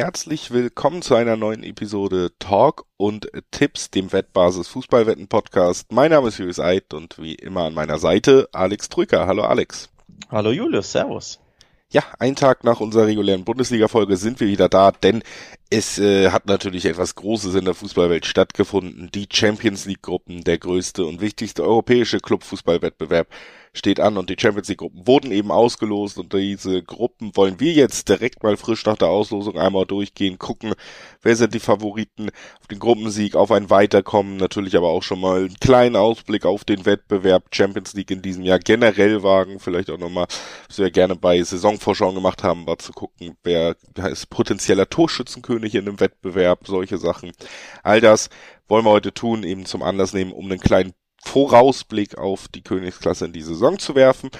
herzlich willkommen zu einer neuen Episode Talk und Tipps, dem Wettbasis Fußballwetten Podcast. Mein Name ist Julius Eid und wie immer an meiner Seite Alex Trücker. Hallo Alex. Hallo Julius, Servus. Ja, ein Tag nach unserer regulären Bundesliga-Folge sind wir wieder da, denn es äh, hat natürlich etwas Großes in der Fußballwelt stattgefunden. Die Champions League-Gruppen, der größte und wichtigste europäische Clubfußballwettbewerb, steht an und die Champions League Gruppen wurden eben ausgelost und diese Gruppen wollen wir jetzt direkt mal frisch nach der Auslosung einmal durchgehen, gucken, wer sind die Favoriten auf den Gruppensieg, auf ein Weiterkommen, natürlich aber auch schon mal einen kleinen Ausblick auf den Wettbewerb Champions League in diesem Jahr generell wagen, vielleicht auch nochmal, was wir gerne bei Saisonvorschauen gemacht haben, war zu gucken, wer ist potenzieller Torschützenkönig in einem Wettbewerb, solche Sachen. All das wollen wir heute tun, eben zum Anlass nehmen, um einen kleinen Vorausblick auf die Königsklasse in die Saison zu werfen.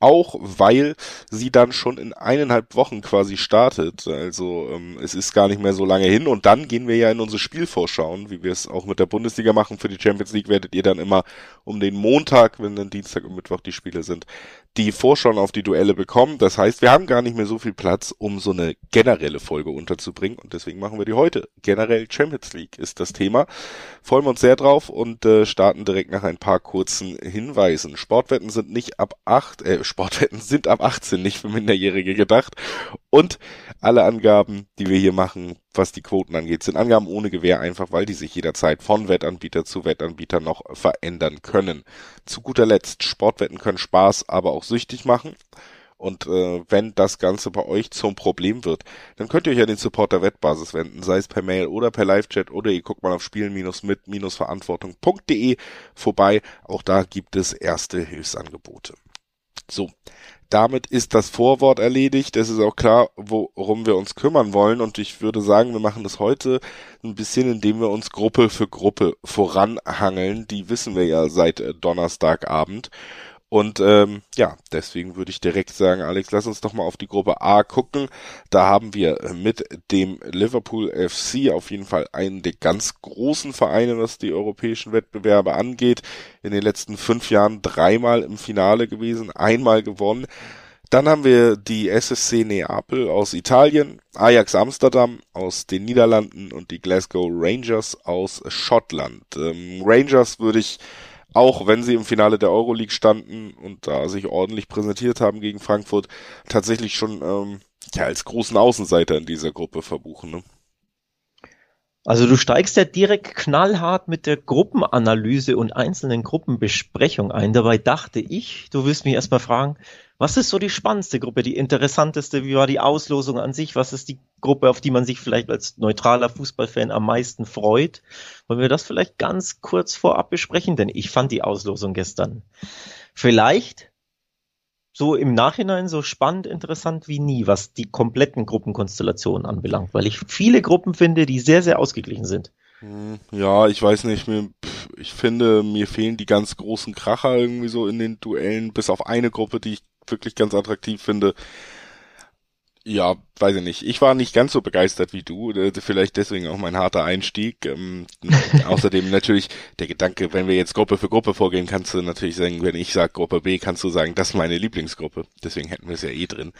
Auch weil sie dann schon in eineinhalb Wochen quasi startet. Also ähm, es ist gar nicht mehr so lange hin. Und dann gehen wir ja in unsere Spielvorschauen, wie wir es auch mit der Bundesliga machen. Für die Champions League werdet ihr dann immer um den Montag, wenn dann Dienstag und Mittwoch die Spiele sind, die Vorschauen auf die Duelle bekommen. Das heißt, wir haben gar nicht mehr so viel Platz, um so eine generelle Folge unterzubringen und deswegen machen wir die heute. Generell Champions League ist das Thema. Freuen wir uns sehr drauf und äh, starten direkt nach ein paar kurzen Hinweisen. Sportwetten sind nicht ab acht, äh, Sportwetten sind ab 18 nicht für Minderjährige gedacht und alle Angaben, die wir hier machen, was die Quoten angeht, sind Angaben ohne Gewähr, einfach weil die sich jederzeit von Wettanbieter zu Wettanbieter noch verändern können. Zu guter Letzt, Sportwetten können Spaß, aber auch süchtig machen. Und äh, wenn das Ganze bei euch zum Problem wird, dann könnt ihr euch an den Support der Wettbasis wenden, sei es per Mail oder per Live-Chat oder ihr guckt mal auf spielen-mit-verantwortung.de vorbei. Auch da gibt es erste Hilfsangebote. So, damit ist das Vorwort erledigt. Es ist auch klar, worum wir uns kümmern wollen. Und ich würde sagen, wir machen das heute ein bisschen, indem wir uns Gruppe für Gruppe voranhangeln. Die wissen wir ja seit Donnerstagabend. Und ähm, ja, deswegen würde ich direkt sagen, Alex, lass uns doch mal auf die Gruppe A gucken. Da haben wir mit dem Liverpool FC auf jeden Fall einen der ganz großen Vereine, was die europäischen Wettbewerbe angeht. In den letzten fünf Jahren dreimal im Finale gewesen, einmal gewonnen. Dann haben wir die SSC Neapel aus Italien, Ajax Amsterdam aus den Niederlanden und die Glasgow Rangers aus Schottland. Ähm, Rangers würde ich auch wenn sie im Finale der Euroleague standen und da sich ordentlich präsentiert haben gegen Frankfurt, tatsächlich schon ähm, ja, als großen Außenseiter in dieser Gruppe verbuchen. Ne? Also du steigst ja direkt knallhart mit der Gruppenanalyse und einzelnen Gruppenbesprechung ein. Dabei dachte ich, du wirst mich erstmal fragen, was ist so die spannendste Gruppe, die interessanteste? Wie war die Auslosung an sich? Was ist die Gruppe, auf die man sich vielleicht als neutraler Fußballfan am meisten freut? Wollen wir das vielleicht ganz kurz vorab besprechen? Denn ich fand die Auslosung gestern vielleicht so im Nachhinein so spannend interessant wie nie, was die kompletten Gruppenkonstellationen anbelangt, weil ich viele Gruppen finde, die sehr, sehr ausgeglichen sind. Hm, ja, ich weiß nicht, mir, ich finde, mir fehlen die ganz großen Kracher irgendwie so in den Duellen, bis auf eine Gruppe, die ich wirklich ganz attraktiv finde. Ja, weiß ich nicht. Ich war nicht ganz so begeistert wie du. Äh, vielleicht deswegen auch mein harter Einstieg. Ähm, außerdem natürlich der Gedanke, wenn wir jetzt Gruppe für Gruppe vorgehen, kannst du natürlich sagen, wenn ich sage Gruppe B, kannst du sagen, das ist meine Lieblingsgruppe. Deswegen hätten wir es ja eh drin.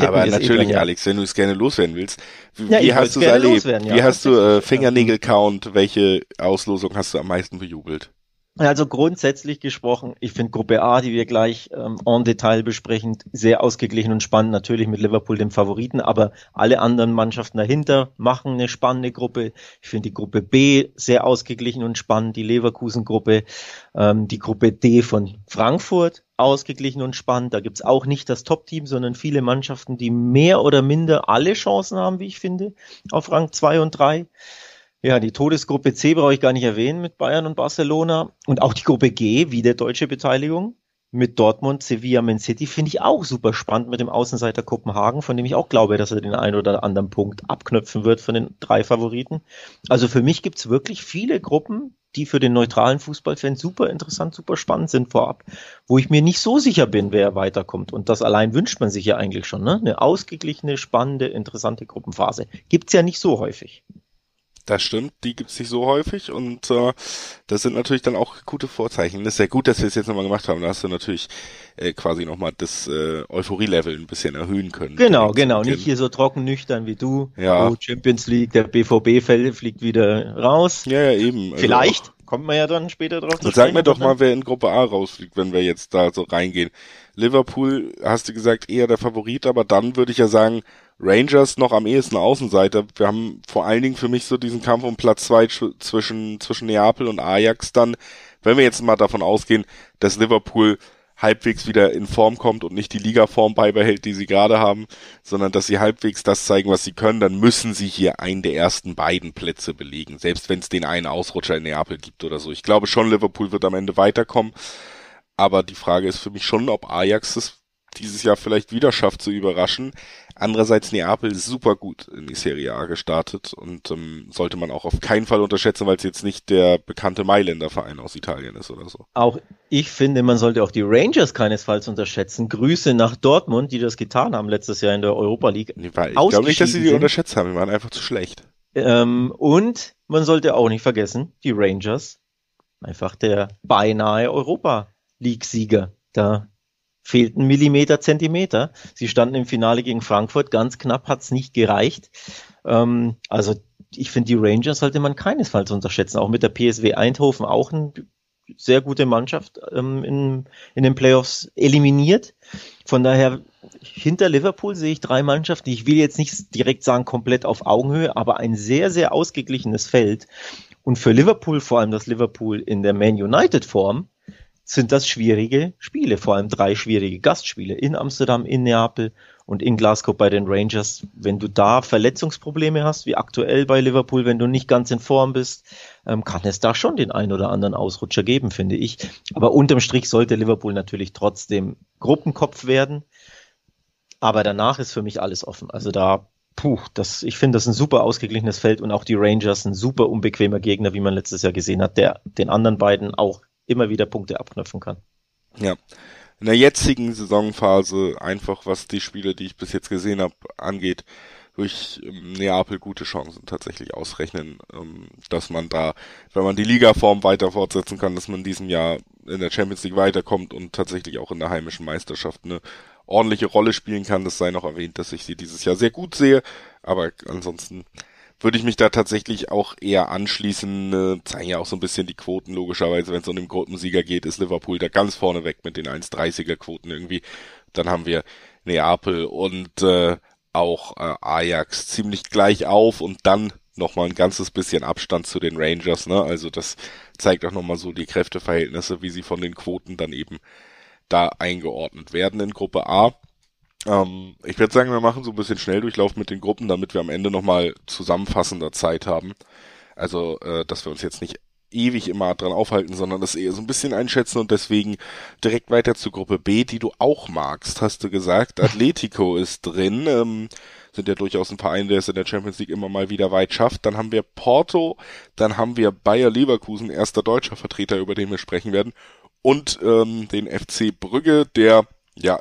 Aber natürlich, eh drin, ja. Alex, wenn du es gerne loswerden willst, wie, ja, wie hast du es erlebt? Ja, wie hast du äh, Fingernägel-Count? Welche Auslosung hast du am meisten bejubelt? Also grundsätzlich gesprochen, ich finde Gruppe A, die wir gleich ähm, en Detail besprechen, sehr ausgeglichen und spannend. Natürlich mit Liverpool dem Favoriten, aber alle anderen Mannschaften dahinter machen eine spannende Gruppe. Ich finde die Gruppe B sehr ausgeglichen und spannend, die Leverkusen-Gruppe, ähm, die Gruppe D von Frankfurt ausgeglichen und spannend. Da gibt's auch nicht das Top-Team, sondern viele Mannschaften, die mehr oder minder alle Chancen haben, wie ich finde, auf Rang 2 und 3. Ja, die Todesgruppe C brauche ich gar nicht erwähnen mit Bayern und Barcelona. Und auch die Gruppe G, wie der deutsche Beteiligung mit Dortmund, Sevilla, Man City, finde ich auch super spannend mit dem Außenseiter Kopenhagen, von dem ich auch glaube, dass er den einen oder anderen Punkt abknöpfen wird von den drei Favoriten. Also für mich gibt's wirklich viele Gruppen, die für den neutralen Fußballfan super interessant, super spannend sind vorab, wo ich mir nicht so sicher bin, wer weiterkommt. Und das allein wünscht man sich ja eigentlich schon, ne? Eine ausgeglichene, spannende, interessante Gruppenphase. Gibt's ja nicht so häufig. Das stimmt, die gibt's nicht so häufig und äh, das sind natürlich dann auch gute Vorzeichen. Das ist sehr gut, dass wir es jetzt nochmal gemacht haben. Da hast du natürlich äh, quasi nochmal das äh, Euphorie-Level ein bisschen erhöhen können. Genau, genau. Nicht hier so trocken nüchtern wie du. Ja. Oh, Champions League, der BVB fliegt wieder raus. Ja, ja, eben. Also Vielleicht. Kommt man ja dann später drauf. Und sag mir doch mal, wer in Gruppe A rausfliegt, wenn wir jetzt da so reingehen. Liverpool, hast du gesagt, eher der Favorit, aber dann würde ich ja sagen, Rangers noch am ehesten Außenseiter. Wir haben vor allen Dingen für mich so diesen Kampf um Platz zwei zwischen, zwischen Neapel und Ajax dann. Wenn wir jetzt mal davon ausgehen, dass Liverpool halbwegs wieder in Form kommt und nicht die Ligaform beibehält, die sie gerade haben, sondern dass sie halbwegs das zeigen, was sie können, dann müssen sie hier einen der ersten beiden Plätze belegen, selbst wenn es den einen Ausrutscher in Neapel gibt oder so. Ich glaube schon, Liverpool wird am Ende weiterkommen, aber die Frage ist für mich schon, ob Ajax es dieses Jahr vielleicht wieder schafft zu überraschen. Andererseits Neapel ist super gut in die Serie A gestartet und ähm, sollte man auch auf keinen Fall unterschätzen, weil es jetzt nicht der bekannte Mailänder Verein aus Italien ist oder so. Auch ich finde, man sollte auch die Rangers keinesfalls unterschätzen. Grüße nach Dortmund, die das getan haben letztes Jahr in der Europa League. Nee, ich glaube nicht, dass sie die unterschätzt haben, die waren einfach zu schlecht. Ähm, und man sollte auch nicht vergessen, die Rangers, einfach der beinahe Europa League-Sieger. Da fehlten Millimeter, Zentimeter. Sie standen im Finale gegen Frankfurt, ganz knapp hat's nicht gereicht. Ähm, also ich finde, die Rangers sollte man keinesfalls unterschätzen. Auch mit der PSW Eindhoven auch eine sehr gute Mannschaft ähm, in, in den Playoffs eliminiert. Von daher, hinter Liverpool sehe ich drei Mannschaften. Ich will jetzt nicht direkt sagen komplett auf Augenhöhe, aber ein sehr, sehr ausgeglichenes Feld. Und für Liverpool, vor allem das Liverpool in der Man United Form, sind das schwierige Spiele, vor allem drei schwierige Gastspiele in Amsterdam, in Neapel und in Glasgow bei den Rangers. Wenn du da Verletzungsprobleme hast, wie aktuell bei Liverpool, wenn du nicht ganz in Form bist, ähm, kann es da schon den einen oder anderen Ausrutscher geben, finde ich. Aber unterm Strich sollte Liverpool natürlich trotzdem Gruppenkopf werden. Aber danach ist für mich alles offen. Also da, puh, das, ich finde das ein super ausgeglichenes Feld und auch die Rangers ein super unbequemer Gegner, wie man letztes Jahr gesehen hat, der den anderen beiden auch immer wieder Punkte abknüpfen kann. Ja. In der jetzigen Saisonphase einfach, was die Spiele, die ich bis jetzt gesehen habe, angeht, durch ähm, Neapel gute Chancen tatsächlich ausrechnen, ähm, dass man da, wenn man die Ligaform weiter fortsetzen kann, dass man in diesem Jahr in der Champions League weiterkommt und tatsächlich auch in der heimischen Meisterschaft eine ordentliche Rolle spielen kann. Das sei noch erwähnt, dass ich sie dieses Jahr sehr gut sehe, aber ansonsten würde ich mich da tatsächlich auch eher anschließen. Äh, zeigen ja auch so ein bisschen die Quoten, logischerweise, wenn es um den Gruppensieger geht, ist Liverpool da ganz vorne weg mit den 1,30er Quoten irgendwie. Dann haben wir Neapel und äh, auch äh, Ajax ziemlich gleich auf und dann nochmal ein ganzes bisschen Abstand zu den Rangers, ne? Also das zeigt auch nochmal so die Kräfteverhältnisse, wie sie von den Quoten dann eben da eingeordnet werden in Gruppe A. Ähm, ich würde sagen, wir machen so ein bisschen Schnelldurchlauf mit den Gruppen, damit wir am Ende nochmal zusammenfassender Zeit haben. Also, äh, dass wir uns jetzt nicht ewig immer dran aufhalten, sondern das eher so ein bisschen einschätzen und deswegen direkt weiter zu Gruppe B, die du auch magst, hast du gesagt. Atletico ist drin, ähm, sind ja durchaus ein Verein, der es in der Champions League immer mal wieder weit schafft. Dann haben wir Porto, dann haben wir Bayer Leverkusen, erster deutscher Vertreter, über den wir sprechen werden, und ähm, den FC Brügge, der ja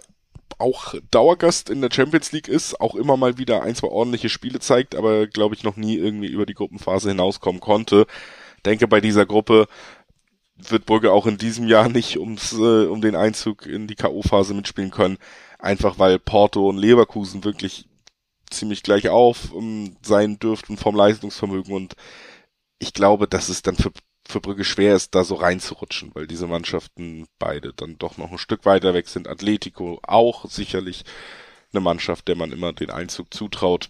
auch Dauergast in der Champions League ist, auch immer mal wieder ein, zwei ordentliche Spiele zeigt, aber glaube ich noch nie irgendwie über die Gruppenphase hinauskommen konnte. Denke bei dieser Gruppe wird Brügge auch in diesem Jahr nicht ums, äh, um den Einzug in die K.O.-Phase mitspielen können, einfach weil Porto und Leverkusen wirklich ziemlich gleich auf um, ähm, sein dürften vom Leistungsvermögen und ich glaube, dass es dann für für Brügge schwer ist, da so reinzurutschen, weil diese Mannschaften beide dann doch noch ein Stück weiter weg sind. Atletico auch sicherlich eine Mannschaft, der man immer den Einzug zutraut.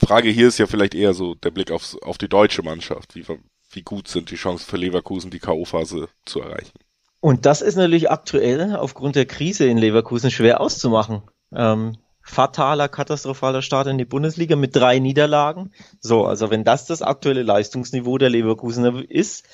Frage hier ist ja vielleicht eher so der Blick aufs, auf die deutsche Mannschaft. Wie, wie gut sind die Chancen für Leverkusen, die K.O.-Phase zu erreichen? Und das ist natürlich aktuell aufgrund der Krise in Leverkusen schwer auszumachen. Ähm, fataler, katastrophaler Start in die Bundesliga mit drei Niederlagen. So, also wenn das das aktuelle Leistungsniveau der Leverkusener ist,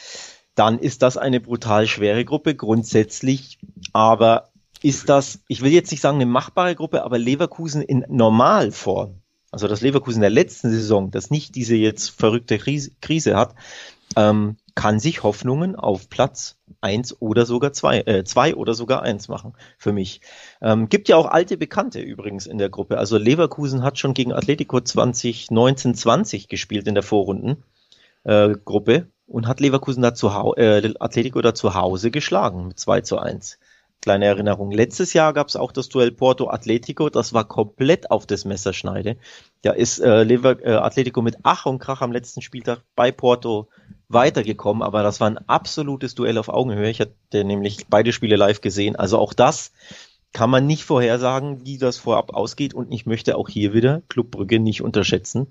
dann ist das eine brutal schwere Gruppe grundsätzlich. Aber ist das, ich will jetzt nicht sagen eine machbare Gruppe, aber Leverkusen in Normalform, also das Leverkusen der letzten Saison, das nicht diese jetzt verrückte Krise, hat, ähm, kann sich Hoffnungen auf Platz eins oder sogar zwei, äh, zwei oder sogar eins machen für mich. Ähm, gibt ja auch alte Bekannte übrigens in der Gruppe. Also Leverkusen hat schon gegen Atletico 2019 20 gespielt in der Vorrunden äh, und hat Leverkusen da zu äh, Atletico da zu Hause geschlagen mit 2 zu 1. Kleine Erinnerung. Letztes Jahr gab es auch das Duell Porto Atletico, das war komplett auf das Messerschneide. Da ist äh, Lever äh, Atletico mit Ach und Krach am letzten Spieltag bei Porto weitergekommen, aber das war ein absolutes Duell auf Augenhöhe. Ich hatte nämlich beide Spiele live gesehen. Also auch das kann man nicht vorhersagen, wie das vorab ausgeht. Und ich möchte auch hier wieder Club Brügge nicht unterschätzen.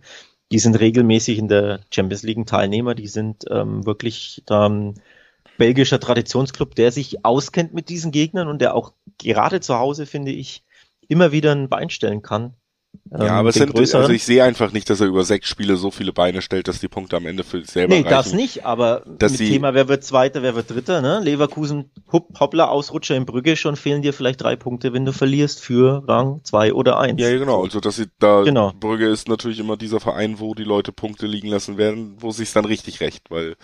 Die sind regelmäßig in der Champions League Teilnehmer. Die sind ähm, wirklich ähm, belgischer Traditionsclub, der sich auskennt mit diesen Gegnern und der auch gerade zu Hause, finde ich, immer wieder ein Bein stellen kann. Ähm, ja, aber es sind, also ich sehe einfach nicht, dass er über sechs Spiele so viele Beine stellt, dass die Punkte am Ende für sich selber Nee, reichen. das nicht, aber mit Thema, wer wird Zweiter, wer wird Dritter, ne? Leverkusen, Hupp, Hoppla, Ausrutscher in Brügge, schon fehlen dir vielleicht drei Punkte, wenn du verlierst für Rang zwei oder eins. Ja, genau, also dass sie da, genau. Brügge ist natürlich immer dieser Verein, wo die Leute Punkte liegen lassen werden, wo sich's dann richtig recht, weil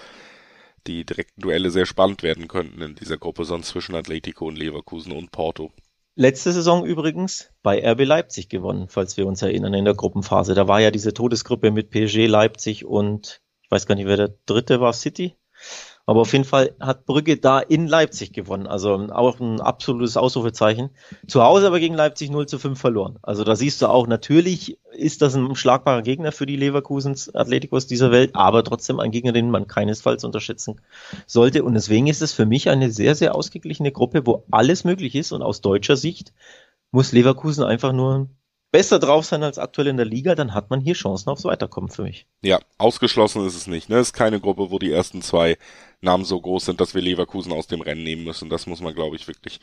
die direkten Duelle sehr spannend werden könnten in dieser Gruppe, sonst zwischen Atletico und Leverkusen und Porto. Letzte Saison übrigens bei RB Leipzig gewonnen, falls wir uns erinnern, in der Gruppenphase. Da war ja diese Todesgruppe mit PSG, Leipzig und ich weiß gar nicht, wer der dritte war, City. Aber auf jeden Fall hat Brügge da in Leipzig gewonnen. Also auch ein absolutes Ausrufezeichen. Zu Hause aber gegen Leipzig 0 zu 5 verloren. Also da siehst du auch, natürlich ist das ein schlagbarer Gegner für die Leverkusens Atleticos dieser Welt, aber trotzdem ein Gegner, den man keinesfalls unterschätzen sollte. Und deswegen ist es für mich eine sehr, sehr ausgeglichene Gruppe, wo alles möglich ist. Und aus deutscher Sicht muss Leverkusen einfach nur besser drauf sein als aktuell in der Liga, dann hat man hier Chancen aufs Weiterkommen für mich. Ja, ausgeschlossen ist es nicht. Ne? Es ist keine Gruppe, wo die ersten zwei Namen so groß sind, dass wir Leverkusen aus dem Rennen nehmen müssen. Das muss man, glaube ich, wirklich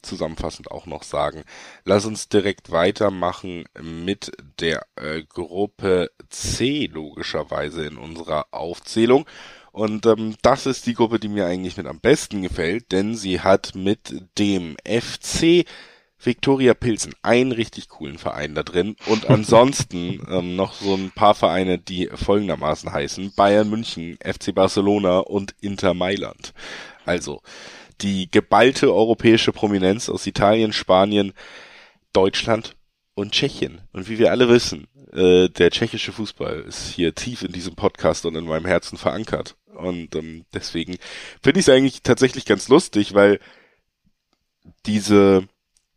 zusammenfassend auch noch sagen. Lass uns direkt weitermachen mit der äh, Gruppe C, logischerweise in unserer Aufzählung. Und ähm, das ist die Gruppe, die mir eigentlich mit am besten gefällt, denn sie hat mit dem FC Viktoria Pilsen, einen richtig coolen Verein da drin und ansonsten ähm, noch so ein paar Vereine, die folgendermaßen heißen, Bayern München, FC Barcelona und Inter Mailand. Also die geballte europäische Prominenz aus Italien, Spanien, Deutschland und Tschechien. Und wie wir alle wissen, äh, der tschechische Fußball ist hier tief in diesem Podcast und in meinem Herzen verankert. Und ähm, deswegen finde ich es eigentlich tatsächlich ganz lustig, weil diese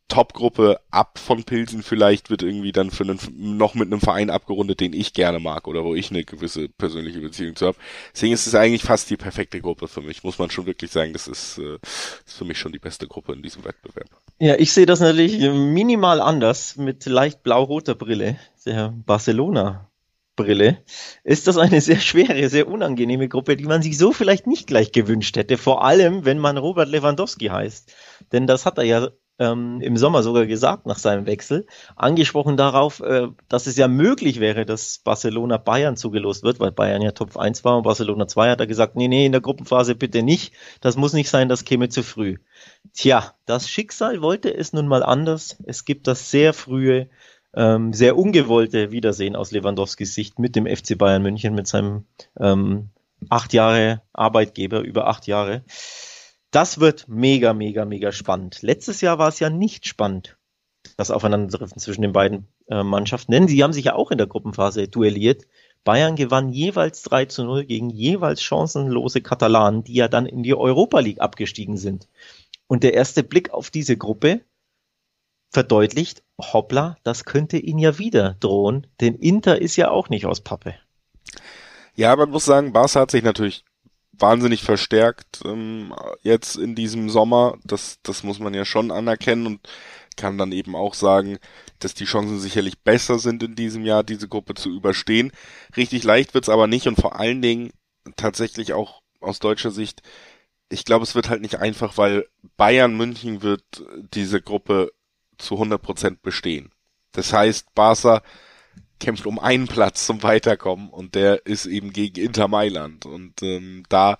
Top-Gruppe ab von Pilsen vielleicht wird irgendwie dann für einen, noch mit einem Verein abgerundet, den ich gerne mag oder wo ich eine gewisse persönliche Beziehung zu habe. Deswegen ist es eigentlich fast die perfekte Gruppe für mich, muss man schon wirklich sagen. Das ist, äh, ist für mich schon die beste Gruppe in diesem Wettbewerb. Ja, ich sehe das natürlich minimal anders mit leicht blau-roter Brille, der Barcelona. Brille, ist das eine sehr schwere, sehr unangenehme Gruppe, die man sich so vielleicht nicht gleich gewünscht hätte. Vor allem, wenn man Robert Lewandowski heißt. Denn das hat er ja ähm, im Sommer sogar gesagt nach seinem Wechsel, angesprochen darauf, äh, dass es ja möglich wäre, dass Barcelona Bayern zugelost wird, weil Bayern ja Top 1 war und Barcelona 2 hat er gesagt, nee, nee, in der Gruppenphase bitte nicht, das muss nicht sein, das käme zu früh. Tja, das Schicksal wollte es nun mal anders. Es gibt das sehr frühe, ähm, sehr ungewollte Wiedersehen aus Lewandowskis Sicht mit dem FC Bayern München, mit seinem ähm, acht Jahre Arbeitgeber, über acht Jahre. Das wird mega, mega, mega spannend. Letztes Jahr war es ja nicht spannend, das Aufeinandertreffen zwischen den beiden äh, Mannschaften, denn sie haben sich ja auch in der Gruppenphase duelliert. Bayern gewann jeweils 3 zu 0 gegen jeweils chancenlose Katalanen, die ja dann in die Europa League abgestiegen sind. Und der erste Blick auf diese Gruppe verdeutlicht, hoppla, das könnte ihn ja wieder drohen, denn Inter ist ja auch nicht aus Pappe. Ja, man muss sagen, Barca hat sich natürlich wahnsinnig verstärkt ähm, jetzt in diesem Sommer. Das, das muss man ja schon anerkennen und kann dann eben auch sagen, dass die Chancen sicherlich besser sind in diesem Jahr, diese Gruppe zu überstehen. Richtig leicht wird's aber nicht und vor allen Dingen tatsächlich auch aus deutscher Sicht, ich glaube, es wird halt nicht einfach, weil Bayern München wird diese Gruppe zu 100 Prozent bestehen. Das heißt, Barca kämpft um einen Platz zum Weiterkommen und der ist eben gegen Inter Mailand. Und ähm, da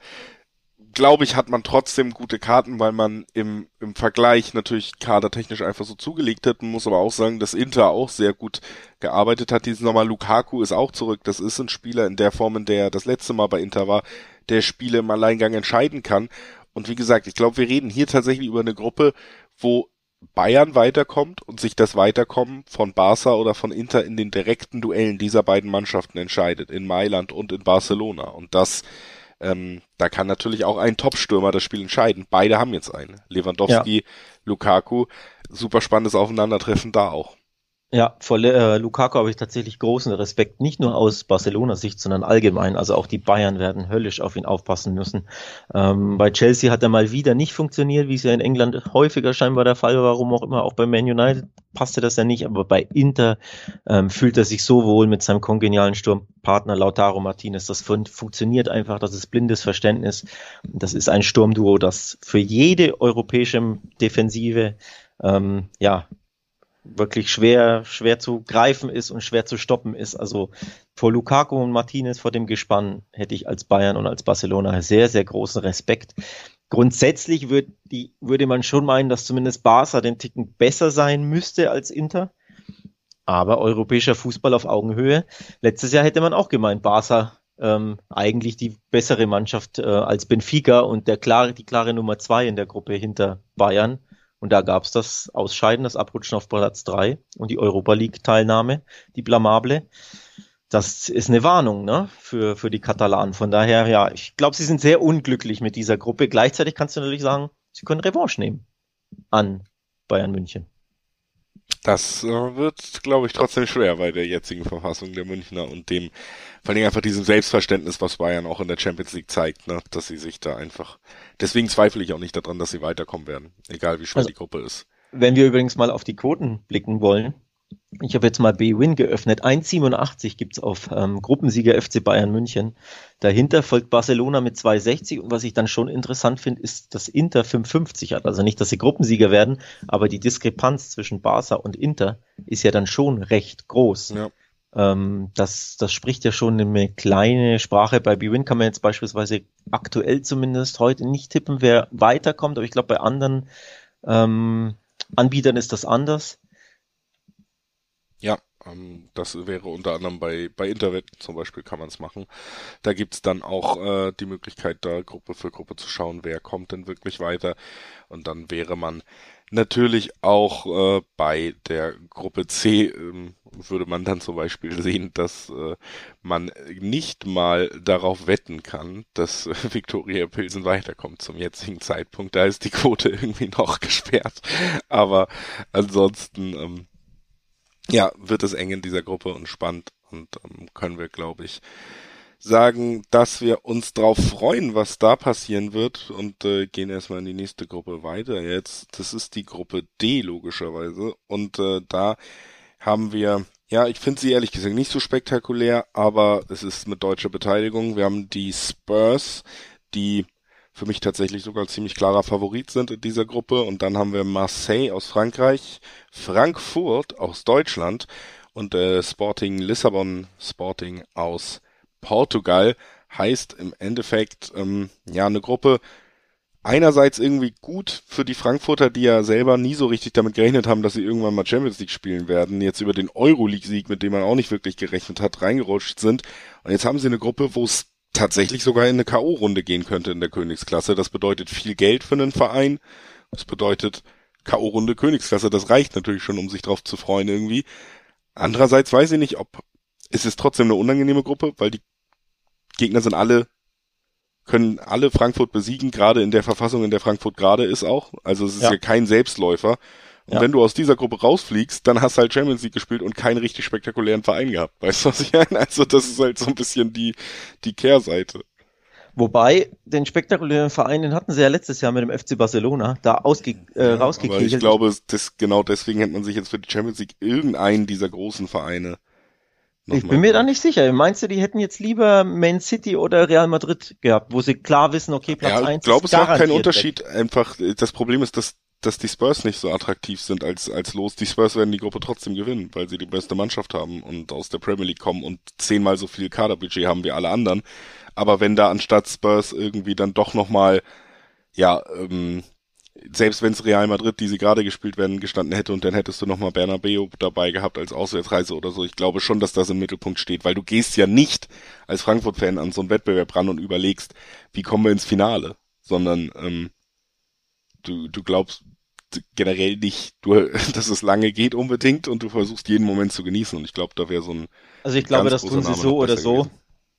glaube ich, hat man trotzdem gute Karten, weil man im, im Vergleich natürlich kadertechnisch einfach so zugelegt hat. Man muss aber auch sagen, dass Inter auch sehr gut gearbeitet hat diesen Sommer. Lukaku ist auch zurück. Das ist ein Spieler in der Form, in der er das letzte Mal bei Inter war, der Spiele im Alleingang entscheiden kann. Und wie gesagt, ich glaube, wir reden hier tatsächlich über eine Gruppe, wo Bayern weiterkommt und sich das Weiterkommen von Barca oder von Inter in den direkten Duellen dieser beiden Mannschaften entscheidet, in Mailand und in Barcelona. Und das, ähm, da kann natürlich auch ein Top-Stürmer das Spiel entscheiden. Beide haben jetzt einen. Lewandowski, ja. Lukaku, super spannendes Aufeinandertreffen da auch. Ja, vor äh, Lukaku habe ich tatsächlich großen Respekt, nicht nur aus Barcelona-Sicht, sondern allgemein. Also auch die Bayern werden höllisch auf ihn aufpassen müssen. Ähm, bei Chelsea hat er mal wieder nicht funktioniert, wie es ja in England häufiger scheinbar der Fall war, warum auch immer. Auch bei Man United passte das ja nicht, aber bei Inter ähm, fühlt er sich so wohl mit seinem kongenialen Sturmpartner Lautaro Martinez. Das fun funktioniert einfach, das ist blindes Verständnis. Das ist ein Sturmduo, das für jede europäische Defensive ähm, ja wirklich schwer, schwer zu greifen ist und schwer zu stoppen ist. Also vor Lukaku und Martinez vor dem Gespann hätte ich als Bayern und als Barcelona sehr, sehr großen Respekt. Grundsätzlich würd die, würde man schon meinen, dass zumindest Barca den Ticken besser sein müsste als Inter. Aber europäischer Fußball auf Augenhöhe. Letztes Jahr hätte man auch gemeint, Barca ähm, eigentlich die bessere Mannschaft äh, als Benfica und der klare, die klare Nummer zwei in der Gruppe hinter Bayern. Und da gab es das Ausscheiden, das Abrutschen auf Platz drei und die Europa League-Teilnahme, die blamable. Das ist eine Warnung ne, für, für die Katalanen. Von daher, ja, ich glaube, sie sind sehr unglücklich mit dieser Gruppe. Gleichzeitig kannst du natürlich sagen, sie können Revanche nehmen an Bayern München. Das äh, wird, glaube ich, trotzdem schwer bei der jetzigen Verfassung der Münchner und dem, vor allem einfach diesem Selbstverständnis, was Bayern auch in der Champions League zeigt, ne, dass sie sich da einfach, deswegen zweifle ich auch nicht daran, dass sie weiterkommen werden, egal wie schwer also, die Gruppe ist. Wenn wir übrigens mal auf die Quoten blicken wollen, ich habe jetzt mal B-Win geöffnet. 1,87 gibt's auf ähm, Gruppensieger FC Bayern München. Dahinter folgt Barcelona mit 2,60 und was ich dann schon interessant finde, ist, dass Inter 5,50 hat. Also nicht, dass sie Gruppensieger werden, aber die Diskrepanz zwischen Barca und Inter ist ja dann schon recht groß. Ja. Ähm, das, das spricht ja schon eine kleine Sprache. Bei B-Win kann man jetzt beispielsweise aktuell zumindest heute nicht tippen, wer weiterkommt, aber ich glaube, bei anderen ähm, Anbietern ist das anders. Ja, ähm, das wäre unter anderem bei, bei Interwetten zum Beispiel kann man es machen. Da gibt's dann auch äh, die Möglichkeit, da Gruppe für Gruppe zu schauen, wer kommt denn wirklich weiter. Und dann wäre man natürlich auch äh, bei der Gruppe C, äh, würde man dann zum Beispiel sehen, dass äh, man nicht mal darauf wetten kann, dass äh, Viktoria Pilsen weiterkommt zum jetzigen Zeitpunkt. Da ist die Quote irgendwie noch gesperrt. Aber ansonsten ähm, ja, wird es eng in dieser Gruppe und spannend und ähm, können wir, glaube ich, sagen, dass wir uns drauf freuen, was da passieren wird und äh, gehen erstmal in die nächste Gruppe weiter jetzt. Das ist die Gruppe D logischerweise und äh, da haben wir, ja, ich finde sie ehrlich gesagt nicht so spektakulär, aber es ist mit deutscher Beteiligung. Wir haben die Spurs, die für mich tatsächlich sogar ziemlich klarer Favorit sind in dieser Gruppe. Und dann haben wir Marseille aus Frankreich, Frankfurt aus Deutschland und äh, Sporting Lissabon Sporting aus Portugal. Heißt im Endeffekt ähm, ja eine Gruppe, einerseits irgendwie gut für die Frankfurter, die ja selber nie so richtig damit gerechnet haben, dass sie irgendwann mal Champions League spielen werden, jetzt über den Euroleague-Sieg, mit dem man auch nicht wirklich gerechnet hat, reingerutscht sind. Und jetzt haben sie eine Gruppe, wo es tatsächlich sogar in eine K.O.-Runde gehen könnte in der Königsklasse. Das bedeutet viel Geld für einen Verein. Das bedeutet K.O.-Runde Königsklasse. Das reicht natürlich schon, um sich drauf zu freuen irgendwie. Andererseits weiß ich nicht, ob es ist trotzdem eine unangenehme Gruppe, weil die Gegner sind alle können alle Frankfurt besiegen, gerade in der Verfassung, in der Frankfurt gerade ist auch. Also es ist ja, ja kein Selbstläufer. Und ja. wenn du aus dieser Gruppe rausfliegst, dann hast du halt Champions League gespielt und keinen richtig spektakulären Verein gehabt. Weißt du, was ich meine? Also das ist halt so ein bisschen die, die Kehrseite. Wobei, den spektakulären Verein, den hatten sie ja letztes Jahr mit dem FC Barcelona da ausge, äh, ja, rausgekegelt. Aber ich glaube, das, genau deswegen hätte man sich jetzt für die Champions League irgendeinen dieser großen Vereine ich bin mir da nicht sicher. Meinst du, die hätten jetzt lieber Man City oder Real Madrid gehabt, wo sie klar wissen, okay, Platz ja, 1 Ich glaube, es macht keinen Unterschied. Weg. Einfach, das Problem ist, dass dass die Spurs nicht so attraktiv sind als, als los. Die Spurs werden die Gruppe trotzdem gewinnen, weil sie die beste Mannschaft haben und aus der Premier League kommen und zehnmal so viel Kaderbudget haben wie alle anderen. Aber wenn da anstatt Spurs irgendwie dann doch nochmal, ja, ähm, selbst wenn es Real Madrid, die sie gerade gespielt werden, gestanden hätte und dann hättest du nochmal Bernabeu dabei gehabt als Auswärtsreise oder so. Ich glaube schon, dass das im Mittelpunkt steht, weil du gehst ja nicht als Frankfurt-Fan an so einen Wettbewerb ran und überlegst, wie kommen wir ins Finale, sondern ähm, du, du glaubst generell nicht, du, dass es lange geht unbedingt und du versuchst jeden Moment zu genießen und ich glaube, da wäre so ein Also ich glaube, das tun sie so oder so.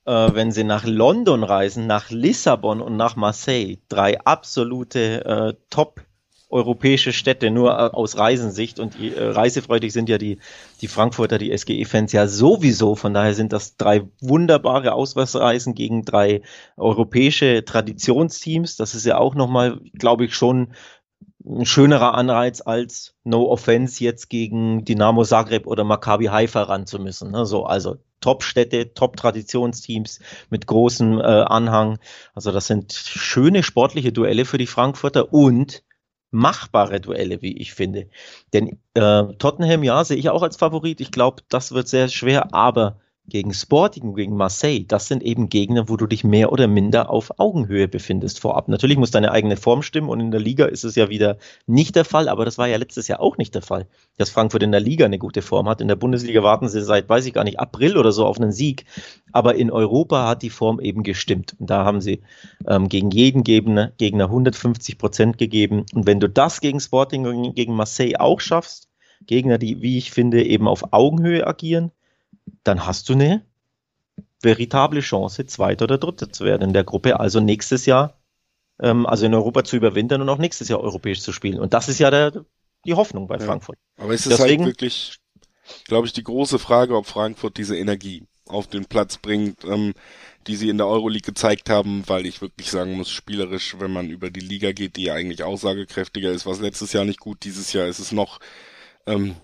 Äh, wenn sie nach London reisen, nach Lissabon und nach Marseille, drei absolute äh, Top europäische Städte nur äh, aus Reisensicht und die, äh, reisefreudig sind ja die, die Frankfurter, die SGE-Fans ja sowieso. Von daher sind das drei wunderbare Auswärtsreisen gegen drei europäische Traditionsteams. Das ist ja auch nochmal, glaube ich, schon ein schönerer Anreiz als No Offense jetzt gegen Dynamo Zagreb oder Maccabi Haifa ran zu müssen. Ne? So, also Top-Städte, Top-Traditionsteams mit großem äh, Anhang. Also das sind schöne sportliche Duelle für die Frankfurter und machbare Duelle, wie ich finde. Denn äh, Tottenham, ja, sehe ich auch als Favorit. Ich glaube, das wird sehr schwer, aber gegen Sporting, gegen Marseille, das sind eben Gegner, wo du dich mehr oder minder auf Augenhöhe befindest vorab. Natürlich muss deine eigene Form stimmen und in der Liga ist es ja wieder nicht der Fall, aber das war ja letztes Jahr auch nicht der Fall, dass Frankfurt in der Liga eine gute Form hat. In der Bundesliga warten sie seit, weiß ich gar nicht, April oder so auf einen Sieg, aber in Europa hat die Form eben gestimmt. Und da haben sie ähm, gegen jeden Gegner, Gegner 150 Prozent gegeben. Und wenn du das gegen Sporting und gegen Marseille auch schaffst, Gegner, die, wie ich finde, eben auf Augenhöhe agieren, dann hast du eine veritable Chance, Zweiter oder Dritter zu werden in der Gruppe. Also nächstes Jahr, ähm, also in Europa zu überwintern und auch nächstes Jahr europäisch zu spielen. Und das ist ja der, die Hoffnung bei ja, Frankfurt. Aber es ist halt Deswegen, halt wirklich, glaube ich, die große Frage, ob Frankfurt diese Energie auf den Platz bringt, ähm, die sie in der Euroleague gezeigt haben, weil ich wirklich sagen muss, spielerisch, wenn man über die Liga geht, die ja eigentlich aussagekräftiger ist, was letztes Jahr nicht gut, dieses Jahr ist es noch ähm,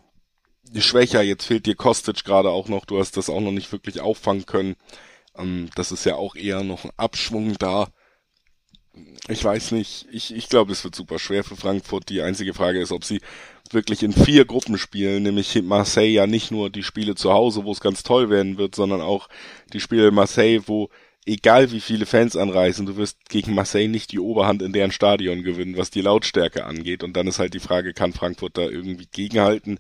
schwächer. Jetzt fehlt dir Kostic gerade auch noch. Du hast das auch noch nicht wirklich auffangen können. Ähm, das ist ja auch eher noch ein Abschwung da. Ich weiß nicht. Ich, ich glaube, es wird super schwer für Frankfurt. Die einzige Frage ist, ob sie wirklich in vier Gruppen spielen, nämlich Marseille ja nicht nur die Spiele zu Hause, wo es ganz toll werden wird, sondern auch die Spiele in Marseille, wo egal wie viele Fans anreisen, du wirst gegen Marseille nicht die Oberhand in deren Stadion gewinnen, was die Lautstärke angeht. Und dann ist halt die Frage, kann Frankfurt da irgendwie gegenhalten?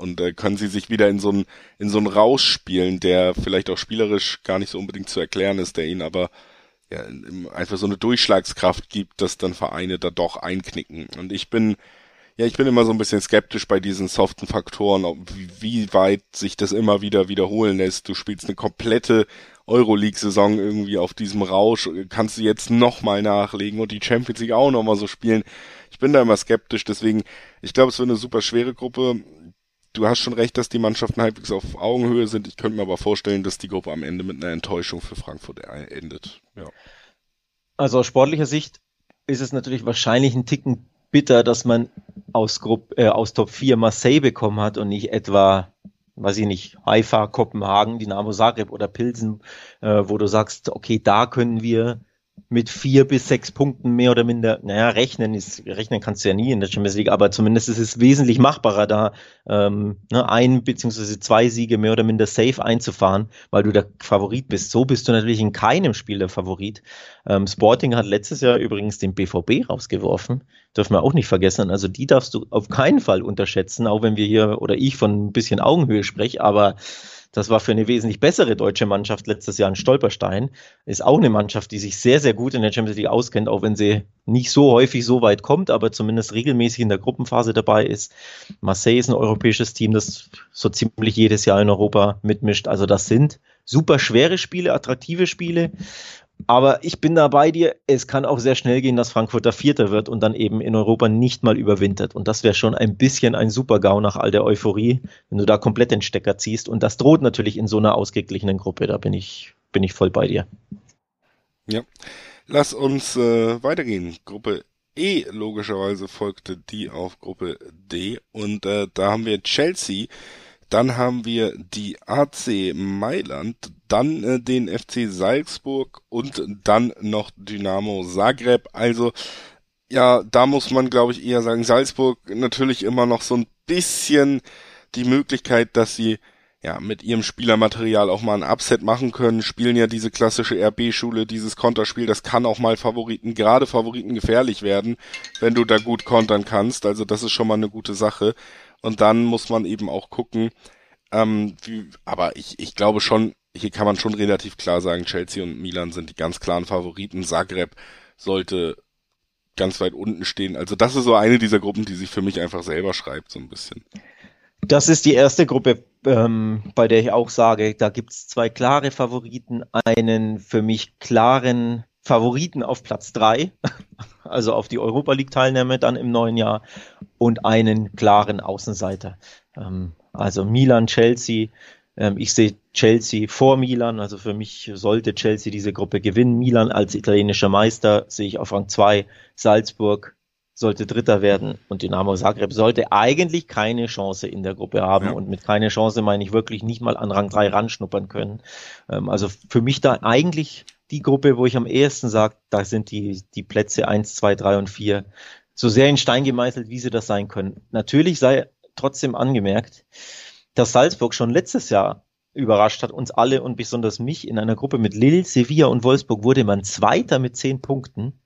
Und äh, können sie sich wieder in so einen in so Rausch spielen, der vielleicht auch spielerisch gar nicht so unbedingt zu erklären ist, der ihnen aber ja, einfach so eine Durchschlagskraft gibt, dass dann Vereine da doch einknicken. Und ich bin ja, ich bin immer so ein bisschen skeptisch bei diesen soften Faktoren, wie, wie weit sich das immer wieder wiederholen lässt. Du spielst eine komplette Euroleague-Saison irgendwie auf diesem Rausch, kannst du jetzt nochmal nachlegen und die Champions League auch nochmal so spielen. Ich bin da immer skeptisch, deswegen, ich glaube, es wird eine super schwere Gruppe du hast schon recht, dass die Mannschaften halbwegs auf Augenhöhe sind. Ich könnte mir aber vorstellen, dass die Gruppe am Ende mit einer Enttäuschung für Frankfurt endet. Ja. Also aus sportlicher Sicht ist es natürlich wahrscheinlich ein Ticken bitter, dass man aus, Gruppe, äh, aus Top 4 Marseille bekommen hat und nicht etwa, weiß ich nicht, Haifa, Kopenhagen, Dynamo Zagreb oder Pilsen, äh, wo du sagst, okay, da können wir mit vier bis sechs Punkten mehr oder minder, naja, rechnen ist, rechnen kannst du ja nie in der Champions League, aber zumindest ist es wesentlich machbarer, da ähm, ne, ein beziehungsweise zwei Siege mehr oder minder safe einzufahren, weil du der Favorit bist. So bist du natürlich in keinem Spiel der Favorit. Ähm, Sporting hat letztes Jahr übrigens den BVB rausgeworfen, dürfen wir auch nicht vergessen. Also die darfst du auf keinen Fall unterschätzen, auch wenn wir hier oder ich von ein bisschen Augenhöhe spreche, aber das war für eine wesentlich bessere deutsche Mannschaft letztes Jahr ein Stolperstein. Ist auch eine Mannschaft, die sich sehr, sehr gut in der Champions League auskennt, auch wenn sie nicht so häufig so weit kommt, aber zumindest regelmäßig in der Gruppenphase dabei ist. Marseille ist ein europäisches Team, das so ziemlich jedes Jahr in Europa mitmischt. Also das sind super schwere Spiele, attraktive Spiele. Aber ich bin da bei dir. Es kann auch sehr schnell gehen, dass Frankfurt der Vierter wird und dann eben in Europa nicht mal überwintert. Und das wäre schon ein bisschen ein Super-GAU nach all der Euphorie, wenn du da komplett den Stecker ziehst. Und das droht natürlich in so einer ausgeglichenen Gruppe. Da bin ich, bin ich voll bei dir. Ja. Lass uns äh, weitergehen. Gruppe E logischerweise folgte die auf Gruppe D. Und äh, da haben wir Chelsea dann haben wir die AC Mailand, dann äh, den FC Salzburg und dann noch Dynamo Zagreb. Also ja, da muss man glaube ich eher sagen, Salzburg natürlich immer noch so ein bisschen die Möglichkeit, dass sie ja, mit ihrem Spielermaterial auch mal ein Upset machen können, spielen ja diese klassische RB-Schule, dieses Konterspiel, das kann auch mal Favoriten, gerade Favoriten gefährlich werden, wenn du da gut kontern kannst, also das ist schon mal eine gute Sache. Und dann muss man eben auch gucken, ähm, wie, aber ich, ich glaube schon, hier kann man schon relativ klar sagen, Chelsea und Milan sind die ganz klaren Favoriten. Zagreb sollte ganz weit unten stehen. Also das ist so eine dieser Gruppen, die sich für mich einfach selber schreibt, so ein bisschen. Das ist die erste Gruppe, ähm, bei der ich auch sage, da gibt es zwei klare Favoriten, einen für mich klaren Favoriten auf Platz drei, also auf die Europa League Teilnahme dann im neuen Jahr und einen klaren Außenseiter. Ähm, also Milan, Chelsea. Ähm, ich sehe Chelsea vor Milan, also für mich sollte Chelsea diese Gruppe gewinnen. Milan als italienischer Meister sehe ich auf Rang zwei. Salzburg sollte Dritter werden und Dynamo Zagreb sollte eigentlich keine Chance in der Gruppe haben ja. und mit keine Chance meine ich wirklich nicht mal an Rang 3 ranschnuppern können. Ähm, also für mich da eigentlich die Gruppe, wo ich am ehesten sage, da sind die, die Plätze 1, 2, 3 und 4 so sehr in Stein gemeißelt, wie sie das sein können. Natürlich sei trotzdem angemerkt, dass Salzburg schon letztes Jahr überrascht hat, uns alle und besonders mich in einer Gruppe mit Lille, Sevilla und Wolfsburg wurde man Zweiter mit zehn Punkten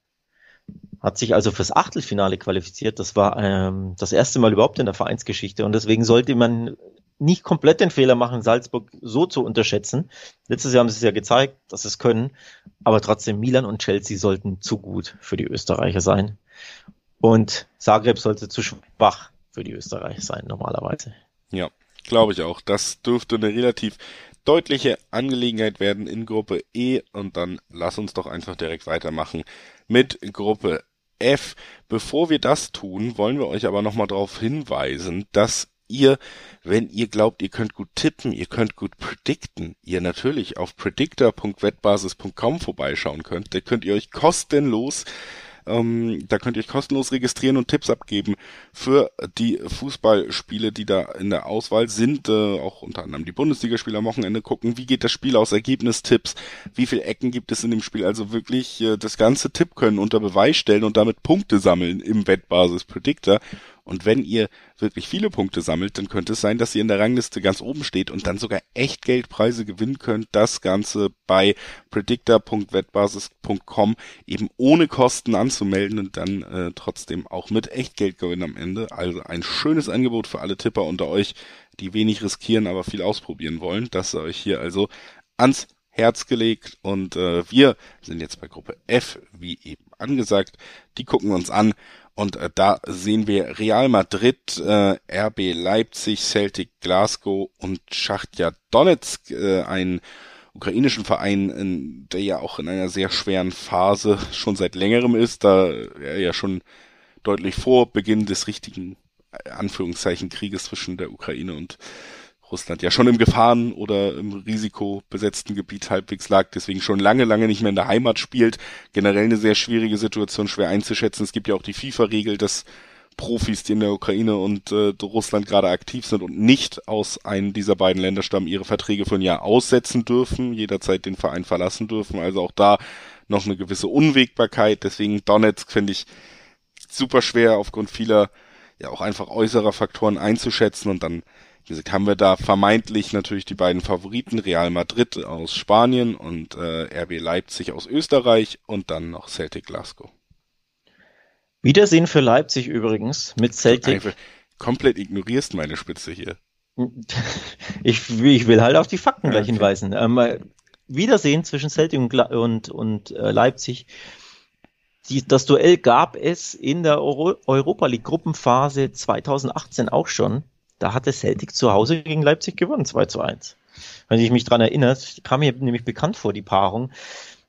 hat sich also fürs Achtelfinale qualifiziert. Das war ähm, das erste Mal überhaupt in der Vereinsgeschichte und deswegen sollte man nicht komplett den Fehler machen, Salzburg so zu unterschätzen. Letztes Jahr haben sie es ja gezeigt, dass sie es können, aber trotzdem Milan und Chelsea sollten zu gut für die Österreicher sein und Zagreb sollte zu schwach für die Österreicher sein normalerweise. Ja, glaube ich auch. Das dürfte eine relativ deutliche Angelegenheit werden in Gruppe E und dann lass uns doch einfach direkt weitermachen mit Gruppe F. Bevor wir das tun, wollen wir euch aber nochmal darauf hinweisen, dass ihr, wenn ihr glaubt, ihr könnt gut tippen, ihr könnt gut predikten, ihr natürlich auf predictor.wettbasis.com vorbeischauen könnt. Da könnt ihr euch kostenlos ähm, da könnt ihr euch kostenlos registrieren und Tipps abgeben für die Fußballspiele, die da in der Auswahl sind. Äh, auch unter anderem die Bundesligaspiele am Wochenende gucken. Wie geht das Spiel aus? Ergebnistipps. Wie viele Ecken gibt es in dem Spiel? Also wirklich äh, das ganze Tipp können unter Beweis stellen und damit Punkte sammeln im Wettbasis Predictor. Und wenn ihr wirklich viele Punkte sammelt, dann könnte es sein, dass ihr in der Rangliste ganz oben steht und dann sogar Echtgeldpreise gewinnen könnt. Das Ganze bei predictor.wettbasis.com eben ohne Kosten anzumelden und dann äh, trotzdem auch mit Echtgeld gewinnen am Ende. Also ein schönes Angebot für alle Tipper unter euch, die wenig riskieren, aber viel ausprobieren wollen. Das sei euch hier also ans Herz gelegt und äh, wir sind jetzt bei Gruppe F, wie eben angesagt. Die gucken wir uns an und äh, da sehen wir Real Madrid, äh, RB Leipzig, Celtic Glasgow und Schachtja Donetsk, äh, einen ukrainischen Verein, in, der ja auch in einer sehr schweren Phase schon seit längerem ist, da er ja schon deutlich vor Beginn des richtigen äh, Anführungszeichen Krieges zwischen der Ukraine und Russland ja schon im Gefahren- oder im risikobesetzten Gebiet halbwegs lag, deswegen schon lange, lange nicht mehr in der Heimat spielt. Generell eine sehr schwierige Situation, schwer einzuschätzen. Es gibt ja auch die FIFA-Regel, dass Profis, die in der Ukraine und äh, Russland gerade aktiv sind und nicht aus einem dieser beiden Länder stammen, ihre Verträge für ein Jahr aussetzen dürfen, jederzeit den Verein verlassen dürfen. Also auch da noch eine gewisse Unwägbarkeit. Deswegen Donetsk finde ich super schwer aufgrund vieler ja auch einfach äußerer Faktoren einzuschätzen und dann wie gesagt, haben wir da vermeintlich natürlich die beiden Favoriten, Real Madrid aus Spanien und äh, RB Leipzig aus Österreich und dann noch Celtic Glasgow. Wiedersehen für Leipzig übrigens mit Celtic. Du komplett ignorierst meine Spitze hier. Ich, ich will halt auf die Fakten gleich okay. hinweisen. Ähm, Wiedersehen zwischen Celtic und, und, und äh, Leipzig. Die, das Duell gab es in der Euro Europa League Gruppenphase 2018 auch schon. Da hatte Celtic zu Hause gegen Leipzig gewonnen, 2 zu 1. Wenn ich mich dran erinnere, kam mir nämlich bekannt vor, die Paarung.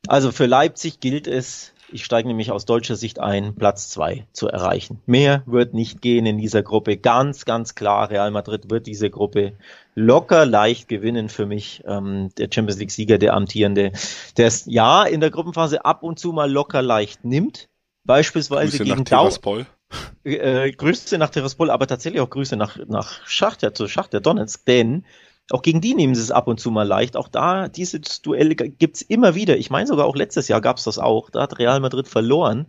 Also für Leipzig gilt es, ich steige nämlich aus deutscher Sicht ein, Platz zwei zu erreichen. Mehr wird nicht gehen in dieser Gruppe. Ganz, ganz klar, Real Madrid wird diese Gruppe locker leicht gewinnen für mich. Ähm, der Champions League-Sieger, der amtierende, der es ja in der Gruppenphase ab und zu mal locker leicht nimmt. Beispielsweise Grüße gegen Dau äh, Grüße nach Tiraspol, aber tatsächlich auch Grüße nach, nach Schachter, zu Schachter Donetsk, denn auch gegen die nehmen sie es ab und zu mal leicht. Auch da, dieses Duell gibt's immer wieder. Ich meine sogar auch letztes Jahr gab's das auch. Da hat Real Madrid verloren,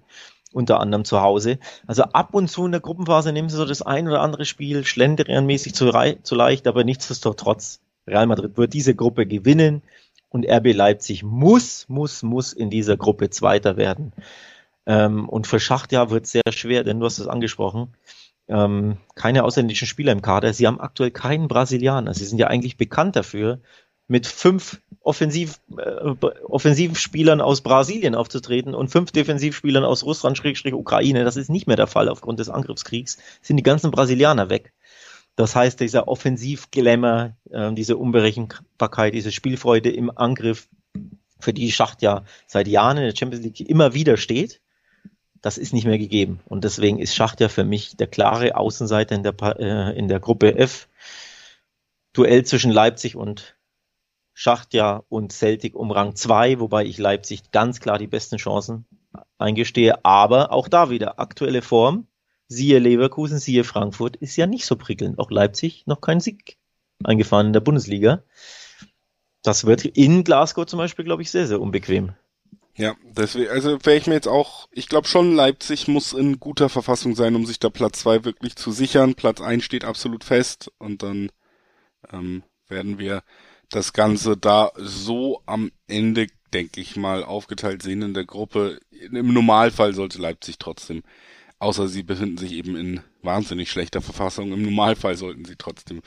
unter anderem zu Hause. Also ab und zu in der Gruppenphase nehmen sie so das ein oder andere Spiel schlendrianmäßig zu, zu leicht, aber nichtsdestotrotz Real Madrid wird diese Gruppe gewinnen und RB Leipzig muss, muss, muss in dieser Gruppe Zweiter werden. Ähm, und für Schacht ja wird sehr schwer, denn du hast es angesprochen. Ähm, keine ausländischen Spieler im Kader. Sie haben aktuell keinen Brasilianer. Sie sind ja eigentlich bekannt dafür, mit fünf Offensiv, äh, Offensivspielern aus Brasilien aufzutreten und fünf Defensivspielern aus Russland, Ukraine. Das ist nicht mehr der Fall aufgrund des Angriffskriegs. Sind die ganzen Brasilianer weg. Das heißt, dieser Offensivglamour, äh, diese Unberechenbarkeit, diese Spielfreude im Angriff, für die Schacht ja seit Jahren in der Champions League immer wieder steht, das ist nicht mehr gegeben. Und deswegen ist Schacht ja für mich der klare Außenseiter in der, äh, in der Gruppe F. Duell zwischen Leipzig und Schachtja und Celtic um Rang 2, wobei ich Leipzig ganz klar die besten Chancen eingestehe. Aber auch da wieder aktuelle Form. Siehe Leverkusen, siehe Frankfurt, ist ja nicht so prickelnd. Auch Leipzig noch kein Sieg eingefahren in der Bundesliga. Das wird in Glasgow zum Beispiel, glaube ich, sehr, sehr unbequem. Ja, deswegen, also wäre ich mir jetzt auch, ich glaube schon, Leipzig muss in guter Verfassung sein, um sich da Platz 2 wirklich zu sichern. Platz 1 steht absolut fest und dann ähm, werden wir das Ganze da so am Ende, denke ich mal, aufgeteilt sehen in der Gruppe. Im Normalfall sollte Leipzig trotzdem, außer sie befinden sich eben in wahnsinnig schlechter Verfassung, im Normalfall sollten sie trotzdem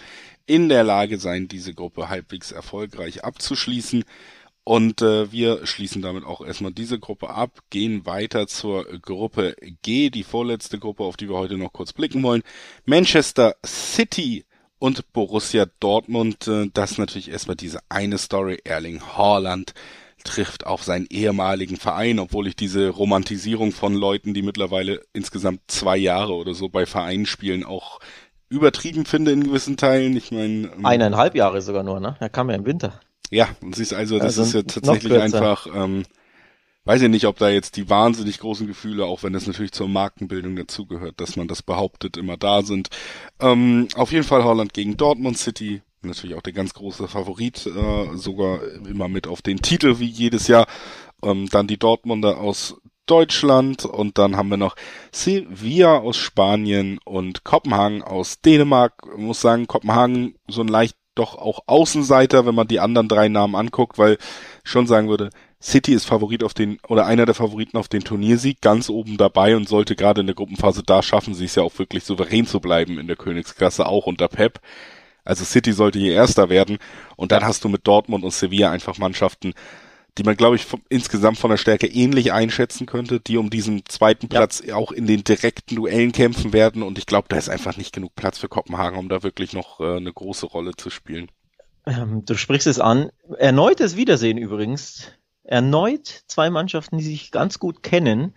in der Lage sein, diese Gruppe halbwegs erfolgreich abzuschließen. Und äh, wir schließen damit auch erstmal diese Gruppe ab, gehen weiter zur Gruppe G, die vorletzte Gruppe, auf die wir heute noch kurz blicken wollen. Manchester City und Borussia Dortmund. Äh, das natürlich erstmal diese eine Story. Erling Haaland trifft auf seinen ehemaligen Verein, obwohl ich diese Romantisierung von Leuten, die mittlerweile insgesamt zwei Jahre oder so bei Vereinen spielen, auch übertrieben finde in gewissen Teilen. Ich meine. Ähm, Eineinhalb Jahre sogar nur, ne? Er kam ja im Winter. Ja, und siehst also, das also ist ja tatsächlich einfach ähm, weiß ich nicht, ob da jetzt die wahnsinnig großen Gefühle, auch wenn es natürlich zur Markenbildung dazugehört, dass man das behauptet, immer da sind. Ähm, auf jeden Fall Holland gegen Dortmund City. Natürlich auch der ganz große Favorit, äh, sogar immer mit auf den Titel wie jedes Jahr. Ähm, dann die Dortmunder aus Deutschland und dann haben wir noch Sevilla aus Spanien und Kopenhagen aus Dänemark. Ich muss sagen, Kopenhagen so ein leicht doch auch Außenseiter, wenn man die anderen drei Namen anguckt, weil schon sagen würde, City ist Favorit auf den, oder einer der Favoriten auf den Turniersieg, ganz oben dabei und sollte gerade in der Gruppenphase da schaffen, sie es ja auch wirklich souverän zu bleiben in der Königsklasse, auch unter Pep. Also City sollte hier Erster werden und dann hast du mit Dortmund und Sevilla einfach Mannschaften, die man, glaube ich, vom, insgesamt von der Stärke ähnlich einschätzen könnte, die um diesen zweiten Platz ja. auch in den direkten Duellen kämpfen werden. Und ich glaube, da ist einfach nicht genug Platz für Kopenhagen, um da wirklich noch äh, eine große Rolle zu spielen. Ähm, du sprichst es an. Erneutes Wiedersehen übrigens erneut zwei Mannschaften, die sich ganz gut kennen,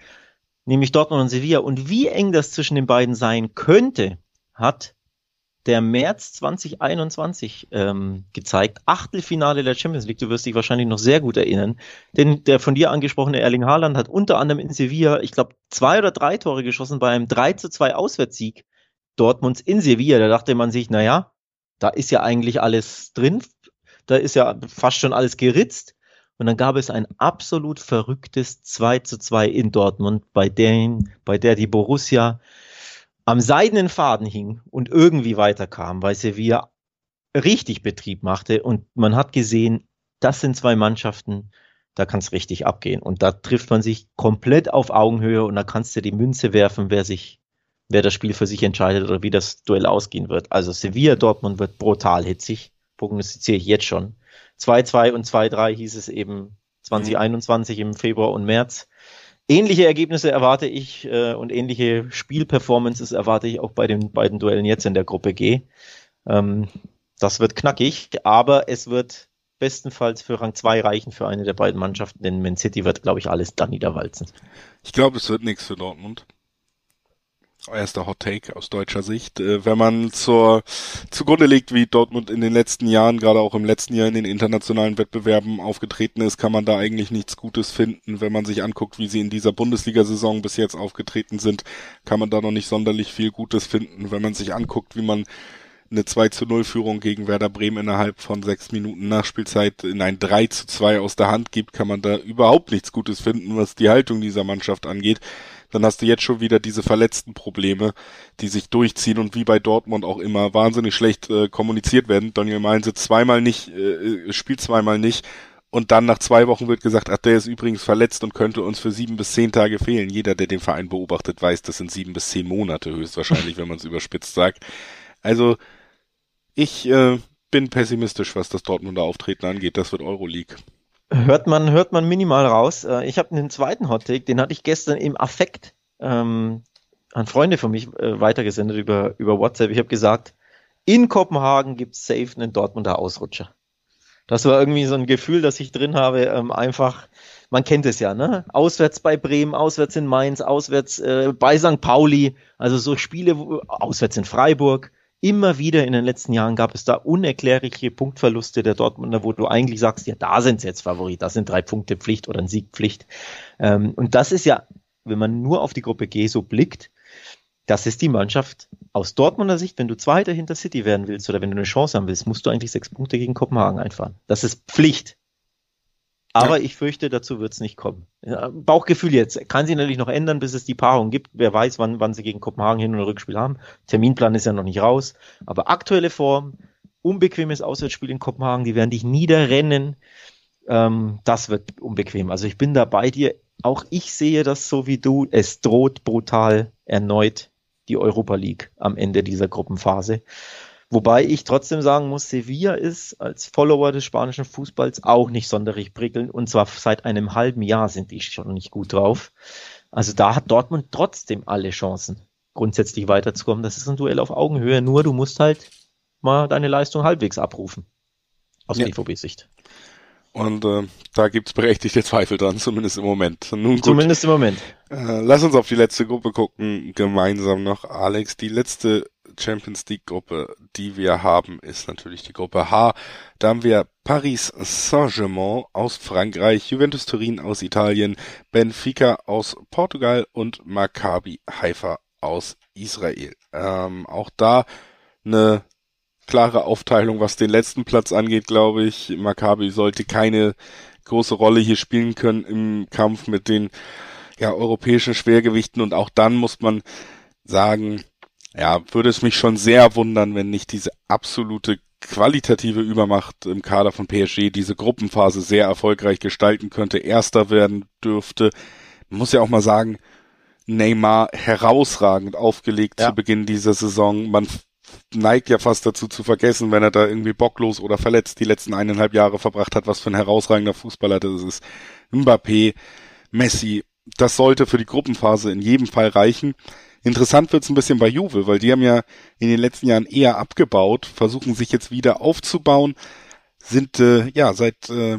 nämlich Dortmund und Sevilla. Und wie eng das zwischen den beiden sein könnte, hat der März 2021 ähm, gezeigt. Achtelfinale der Champions League, du wirst dich wahrscheinlich noch sehr gut erinnern. Denn der von dir angesprochene Erling Haaland hat unter anderem in Sevilla, ich glaube, zwei oder drei Tore geschossen bei einem 3 zu 2 Auswärtssieg Dortmunds in Sevilla. Da dachte man sich, naja, da ist ja eigentlich alles drin. Da ist ja fast schon alles geritzt. Und dann gab es ein absolut verrücktes 2 zu 2 in Dortmund, bei, den, bei der die Borussia am seidenen Faden hing und irgendwie weiterkam, weil Sevilla richtig Betrieb machte. Und man hat gesehen, das sind zwei Mannschaften, da kann es richtig abgehen. Und da trifft man sich komplett auf Augenhöhe und da kannst du die Münze werfen, wer sich, wer das Spiel für sich entscheidet oder wie das Duell ausgehen wird. Also Sevilla Dortmund wird brutal hitzig, prognostiziere ich jetzt schon. 2-2 und 2-3 hieß es eben 2021 mhm. im Februar und März. Ähnliche Ergebnisse erwarte ich äh, und ähnliche Spielperformances erwarte ich auch bei den beiden Duellen jetzt in der Gruppe G. Ähm, das wird knackig, aber es wird bestenfalls für Rang 2 reichen für eine der beiden Mannschaften, denn Man City wird, glaube ich, alles da niederwalzen. Ich glaube, es wird nichts für Dortmund erster Hot Take aus deutscher Sicht. Äh, wenn man zur zugrunde legt, wie Dortmund in den letzten Jahren, gerade auch im letzten Jahr in den internationalen Wettbewerben aufgetreten ist, kann man da eigentlich nichts Gutes finden. Wenn man sich anguckt, wie sie in dieser Bundesliga-Saison bis jetzt aufgetreten sind, kann man da noch nicht sonderlich viel Gutes finden. Wenn man sich anguckt, wie man eine 2 zu 0 Führung gegen Werder Bremen innerhalb von sechs Minuten Nachspielzeit in ein 3 zu 2 aus der Hand gibt, kann man da überhaupt nichts Gutes finden, was die Haltung dieser Mannschaft angeht. Dann hast du jetzt schon wieder diese verletzten Probleme, die sich durchziehen und wie bei Dortmund auch immer wahnsinnig schlecht äh, kommuniziert werden. Daniel Mainz zweimal nicht, äh, spielt zweimal nicht und dann nach zwei Wochen wird gesagt, ach, der ist übrigens verletzt und könnte uns für sieben bis zehn Tage fehlen. Jeder, der den Verein beobachtet, weiß, das sind sieben bis zehn Monate höchstwahrscheinlich, wenn man es überspitzt sagt. Also ich äh, bin pessimistisch, was das Dortmunder Auftreten angeht. Das wird Euroleague. Hört man, hört man minimal raus. Äh, ich habe einen zweiten Hottake, den hatte ich gestern im Affekt ähm, an Freunde von mich äh, weitergesendet über, über WhatsApp. Ich habe gesagt, in Kopenhagen gibt's safe einen Dortmunder Ausrutscher. Das war irgendwie so ein Gefühl, das ich drin habe, ähm, einfach, man kennt es ja, ne? Auswärts bei Bremen, auswärts in Mainz, auswärts äh, bei St. Pauli, also so Spiele, auswärts in Freiburg. Immer wieder in den letzten Jahren gab es da unerklärliche Punktverluste der Dortmunder, wo du eigentlich sagst, ja, da sind sie jetzt Favorit, das sind drei Punkte Pflicht oder ein Sieg Pflicht. Ähm, und das ist ja, wenn man nur auf die Gruppe G so blickt, das ist die Mannschaft aus Dortmunder Sicht, wenn du Zweiter hinter City werden willst oder wenn du eine Chance haben willst, musst du eigentlich sechs Punkte gegen Kopenhagen einfahren. Das ist Pflicht. Aber ja. ich fürchte, dazu wird es nicht kommen. Bauchgefühl jetzt. Kann sich natürlich noch ändern, bis es die Paarung gibt. Wer weiß, wann, wann sie gegen Kopenhagen Hin- und Rückspiel haben. Terminplan ist ja noch nicht raus. Aber aktuelle Form, unbequemes Auswärtsspiel in Kopenhagen, die werden dich niederrennen. Ähm, das wird unbequem. Also ich bin da bei dir. Auch ich sehe das so wie du. Es droht brutal erneut die Europa League am Ende dieser Gruppenphase. Wobei ich trotzdem sagen muss, Sevilla ist als Follower des spanischen Fußballs auch nicht sonderlich prickelnd. Und zwar seit einem halben Jahr sind die schon nicht gut drauf. Also da hat Dortmund trotzdem alle Chancen, grundsätzlich weiterzukommen. Das ist ein Duell auf Augenhöhe. Nur du musst halt mal deine Leistung halbwegs abrufen. Aus ja. BVB-Sicht. Und äh, da gibt's berechtigte Zweifel dran, zumindest im Moment. Nun gut. Zumindest im Moment. Äh, lass uns auf die letzte Gruppe gucken, gemeinsam noch. Alex, die letzte Champions League Gruppe, die wir haben, ist natürlich die Gruppe H. Da haben wir Paris Saint-Germain aus Frankreich, Juventus Turin aus Italien, Benfica aus Portugal und Maccabi Haifa aus Israel. Ähm, auch da eine klare Aufteilung, was den letzten Platz angeht, glaube ich. Maccabi sollte keine große Rolle hier spielen können im Kampf mit den ja, europäischen Schwergewichten und auch dann muss man sagen, ja, würde es mich schon sehr wundern, wenn nicht diese absolute qualitative Übermacht im Kader von PSG diese Gruppenphase sehr erfolgreich gestalten könnte, erster werden dürfte. Man muss ja auch mal sagen, Neymar herausragend aufgelegt ja. zu Beginn dieser Saison. Man neigt ja fast dazu zu vergessen, wenn er da irgendwie bocklos oder verletzt die letzten eineinhalb Jahre verbracht hat, was für ein herausragender Fußballer das ist. Mbappé, Messi, das sollte für die Gruppenphase in jedem Fall reichen. Interessant wird's ein bisschen bei Juve, weil die haben ja in den letzten Jahren eher abgebaut, versuchen sich jetzt wieder aufzubauen, sind äh, ja seit äh,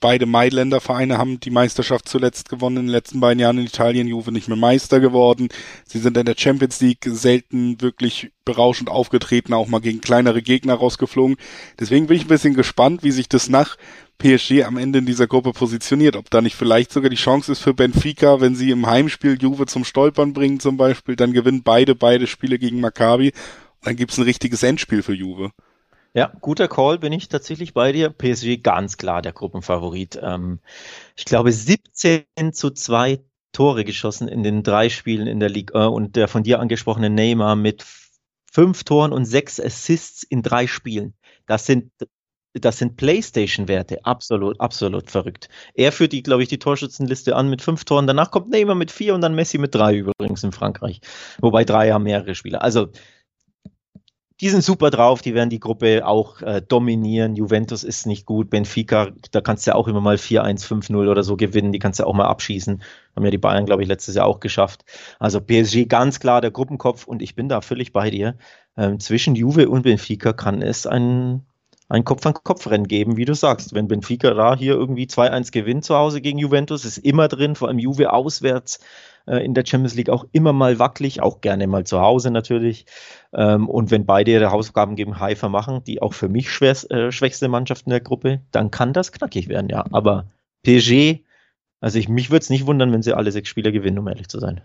beide Mailänder Vereine haben die Meisterschaft zuletzt gewonnen in den letzten beiden Jahren in Italien. Juve nicht mehr Meister geworden. Sie sind in der Champions League selten wirklich berauschend aufgetreten, auch mal gegen kleinere Gegner rausgeflogen. Deswegen bin ich ein bisschen gespannt, wie sich das nach PSG am Ende in dieser Gruppe positioniert. Ob da nicht vielleicht sogar die Chance ist für Benfica, wenn sie im Heimspiel Juve zum Stolpern bringen zum Beispiel, dann gewinnen beide beide Spiele gegen Maccabi. Dann gibt's ein richtiges Endspiel für Juve. Ja, guter Call, bin ich tatsächlich bei dir. PSG ganz klar der Gruppenfavorit. Ähm, ich glaube 17 zu 2 Tore geschossen in den drei Spielen in der Liga und der von dir angesprochene Neymar mit fünf Toren und sechs Assists in drei Spielen. Das sind das sind Playstation-Werte, absolut, absolut verrückt. Er führt die, glaube ich, die Torschützenliste an mit fünf Toren. Danach kommt Neymar mit vier und dann Messi mit drei übrigens in Frankreich. Wobei drei haben mehrere Spieler. Also die sind super drauf, die werden die Gruppe auch äh, dominieren. Juventus ist nicht gut, Benfica, da kannst du ja auch immer mal 4-1, 5-0 oder so gewinnen, die kannst du ja auch mal abschießen. Haben ja die Bayern, glaube ich, letztes Jahr auch geschafft. Also PSG ganz klar der Gruppenkopf und ich bin da völlig bei dir. Ähm, zwischen Juve und Benfica kann es ein, ein Kopf-an-Kopf-Rennen geben, wie du sagst. Wenn Benfica da hier irgendwie 2-1 gewinnt zu Hause gegen Juventus, ist immer drin, vor allem Juve auswärts äh, in der Champions League auch immer mal wackelig, auch gerne mal zu Hause natürlich. Ähm, und wenn beide ihre Hausaufgaben gegen Haifa machen, die auch für mich schwer, äh, schwächste Mannschaft in der Gruppe, dann kann das knackig werden, ja. Aber PSG, also ich, mich würde es nicht wundern, wenn sie alle sechs Spieler gewinnen, um ehrlich zu sein.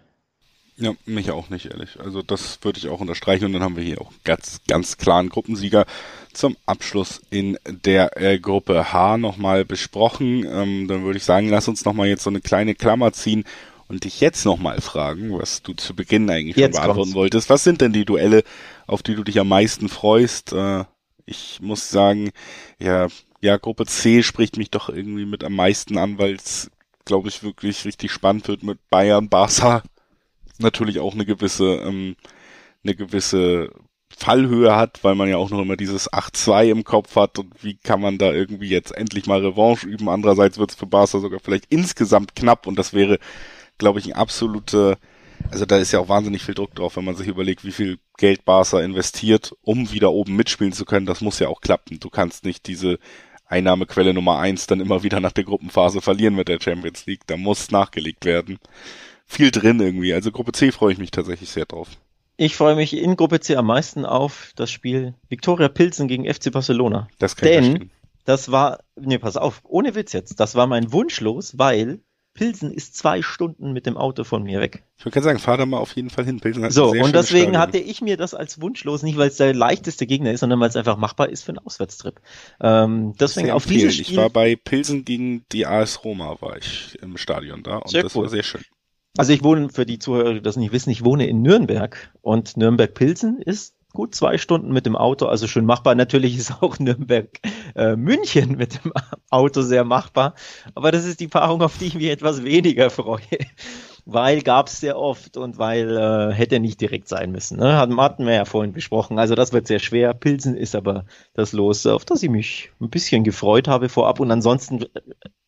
Ja, mich auch nicht, ehrlich. Also das würde ich auch unterstreichen und dann haben wir hier auch ganz, ganz klaren Gruppensieger zum Abschluss in der äh, Gruppe H nochmal besprochen. Ähm, dann würde ich sagen, lass uns nochmal jetzt so eine kleine Klammer ziehen und dich jetzt nochmal fragen, was du zu Beginn eigentlich jetzt schon beantworten kommt's. wolltest. Was sind denn die Duelle, auf die du dich am meisten freust? Äh, ich muss sagen, ja, ja, Gruppe C spricht mich doch irgendwie mit am meisten an, weil es, glaube ich, wirklich richtig spannend wird mit Bayern, Barca. Natürlich auch eine gewisse, ähm, eine gewisse Fallhöhe hat, weil man ja auch noch immer dieses 8-2 im Kopf hat und wie kann man da irgendwie jetzt endlich mal Revanche üben. Andererseits wird es für Barca sogar vielleicht insgesamt knapp und das wäre, glaube ich, ein absolute, also da ist ja auch wahnsinnig viel Druck drauf, wenn man sich überlegt, wie viel Geld Barca investiert, um wieder oben mitspielen zu können. Das muss ja auch klappen. Du kannst nicht diese Einnahmequelle Nummer eins dann immer wieder nach der Gruppenphase verlieren mit der Champions League. Da muss nachgelegt werden. Viel drin irgendwie. Also Gruppe C freue ich mich tatsächlich sehr drauf. Ich freue mich in Gruppe C am meisten auf das Spiel Viktoria Pilsen gegen FC Barcelona. Das kann ich Denn verstehen. das war, nee, pass auf, ohne Witz jetzt, das war mein Wunsch los, weil Pilsen ist zwei Stunden mit dem Auto von mir weg. Ich würde gerne sagen, fahr da mal auf jeden Fall hin. Pilsen hat So, und deswegen Stadion. hatte ich mir das als Wunsch los, nicht weil es der leichteste Gegner ist, sondern weil es einfach machbar ist für einen Auswärtstrip. Ähm, deswegen Sehr auf dieses empfehlen. Ich Spiel, war bei Pilsen gegen die AS Roma, war ich im Stadion da und Sehr das cool. war sehr schön. also ich wohne, für die Zuhörer, die das nicht wissen, ich wohne in Nürnberg und Nürnberg-Pilsen ist gut zwei Stunden mit dem Auto, also schön machbar. Natürlich ist auch Nürnberg-München mit dem Auto sehr machbar, aber das ist die Paarung, auf die ich mich etwas weniger freue. Weil gab's sehr oft und weil äh, hätte nicht direkt sein müssen. Ne? Hatten wir ja vorhin besprochen. Also das wird sehr schwer. Pilsen ist aber das Los, auf das ich mich ein bisschen gefreut habe vorab. Und ansonsten äh,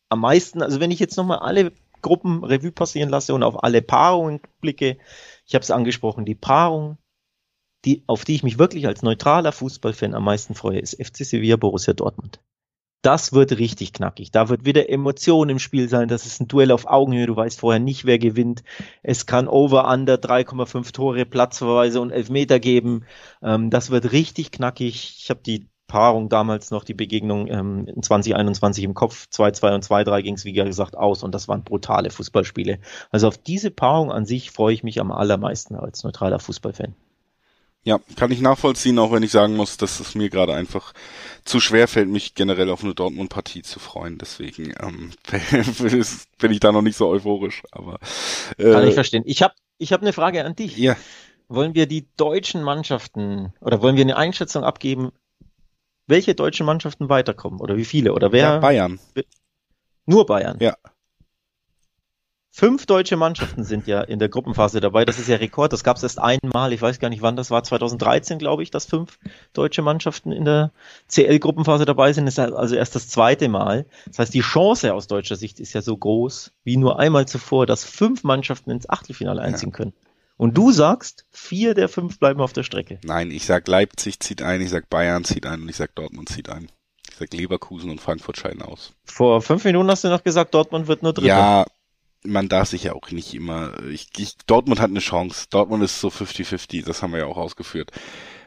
am meisten, also wenn ich jetzt nochmal alle Gruppen Revue passieren lasse und auf alle Paarungen blicke, ich habe es angesprochen, die Paarung, die, auf die ich mich wirklich als neutraler Fußballfan am meisten freue, ist FC Sevilla Borussia Dortmund. Das wird richtig knackig. Da wird wieder Emotion im Spiel sein. Das ist ein Duell auf Augenhöhe. Du weißt vorher nicht, wer gewinnt. Es kann over, under 3,5 Tore, Platzverweise und Elfmeter geben. Ähm, das wird richtig knackig. Ich habe die Paarung damals noch, die Begegnung ähm, in 2021 im Kopf. 2-2 und 2-3 ging es, wie gesagt, aus und das waren brutale Fußballspiele. Also auf diese Paarung an sich freue ich mich am allermeisten als neutraler Fußballfan. Ja, kann ich nachvollziehen, auch wenn ich sagen muss, dass es mir gerade einfach zu schwer fällt, mich generell auf eine Dortmund-Partie zu freuen. Deswegen ähm, bin ich da noch nicht so euphorisch. Aber äh, Kann ich verstehen. Ich habe ich hab eine Frage an dich. ja, Wollen wir die deutschen Mannschaften oder wollen wir eine Einschätzung abgeben, welche deutschen Mannschaften weiterkommen oder wie viele oder wer? ja, Bayern. Nur Bayern. Ja. Fünf deutsche Mannschaften sind ja in der Gruppenphase dabei. Das ist ja Rekord. Das gab es erst einmal. Ich weiß gar nicht, wann das war. 2013, glaube ich, dass fünf deutsche Mannschaften in der CL-Gruppenphase dabei sind. Das ist also erst das zweite Mal. Das heißt, die Chance aus deutscher Sicht ist ja so groß wie nur einmal zuvor, dass fünf Mannschaften ins Achtelfinale einziehen können. Und du sagst, vier der fünf bleiben auf der Strecke. Nein, ich sag Leipzig zieht ein, ich sag Bayern zieht ein und ich sag Dortmund zieht ein. Ich sag Leverkusen und Frankfurt scheiden aus. Vor fünf Minuten hast du noch gesagt, Dortmund wird nur Dritter. Ja, man darf sich ja auch nicht immer. Ich, ich, Dortmund hat eine Chance. Dortmund ist so 50-50, das haben wir ja auch ausgeführt.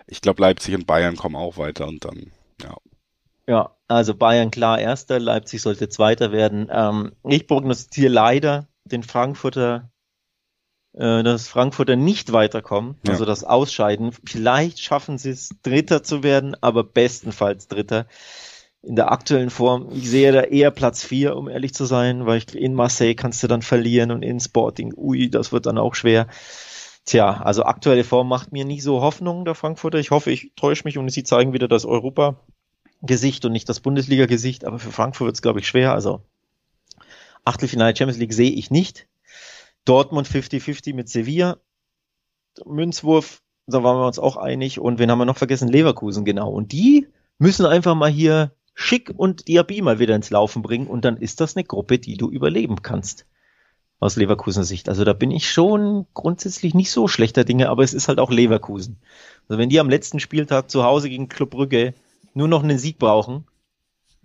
Ich glaube, Leipzig und Bayern kommen auch weiter und dann, ja. Ja, also Bayern klar Erster, Leipzig sollte Zweiter werden. Ähm, ich prognostiziere leider den Frankfurter, äh, dass Frankfurter nicht weiterkommen, Ja. also das Ausscheiden. Vielleicht schaffen sie es, Dritter zu werden, aber bestenfalls Dritter. In der aktuellen Form, ich sehe da eher Platz vier, um ehrlich zu sein, weil ich, in Marseille kannst du dann verlieren und in Sporting, ui, das wird dann auch schwer. Tja, also aktuelle Form macht mir nicht so Hoffnung, der Frankfurter. Ich hoffe, ich täusche mich und sie zeigen wieder das Europa-Gesicht und nicht das Bundesliga-Gesicht, aber für Frankfurt wird es, glaube ich, schwer. Also Achtelfinale Champions League sehe ich nicht. Dortmund 50-50 mit Sevilla. Münzwurf, da waren wir uns auch einig. Und wen haben wir noch vergessen? Leverkusen, genau. Und die müssen einfach mal hier Schick und Diaby mal wieder ins Laufen bringen. Und dann ist das eine Gruppe, die du überleben kannst. Aus Leverkusener Sicht. Also da bin ich schon grundsätzlich nicht so schlechter Dinge, aber es ist halt auch Leverkusen. Also wenn die am letzten Spieltag zu Hause gegen Club Brügge nur noch einen Sieg brauchen,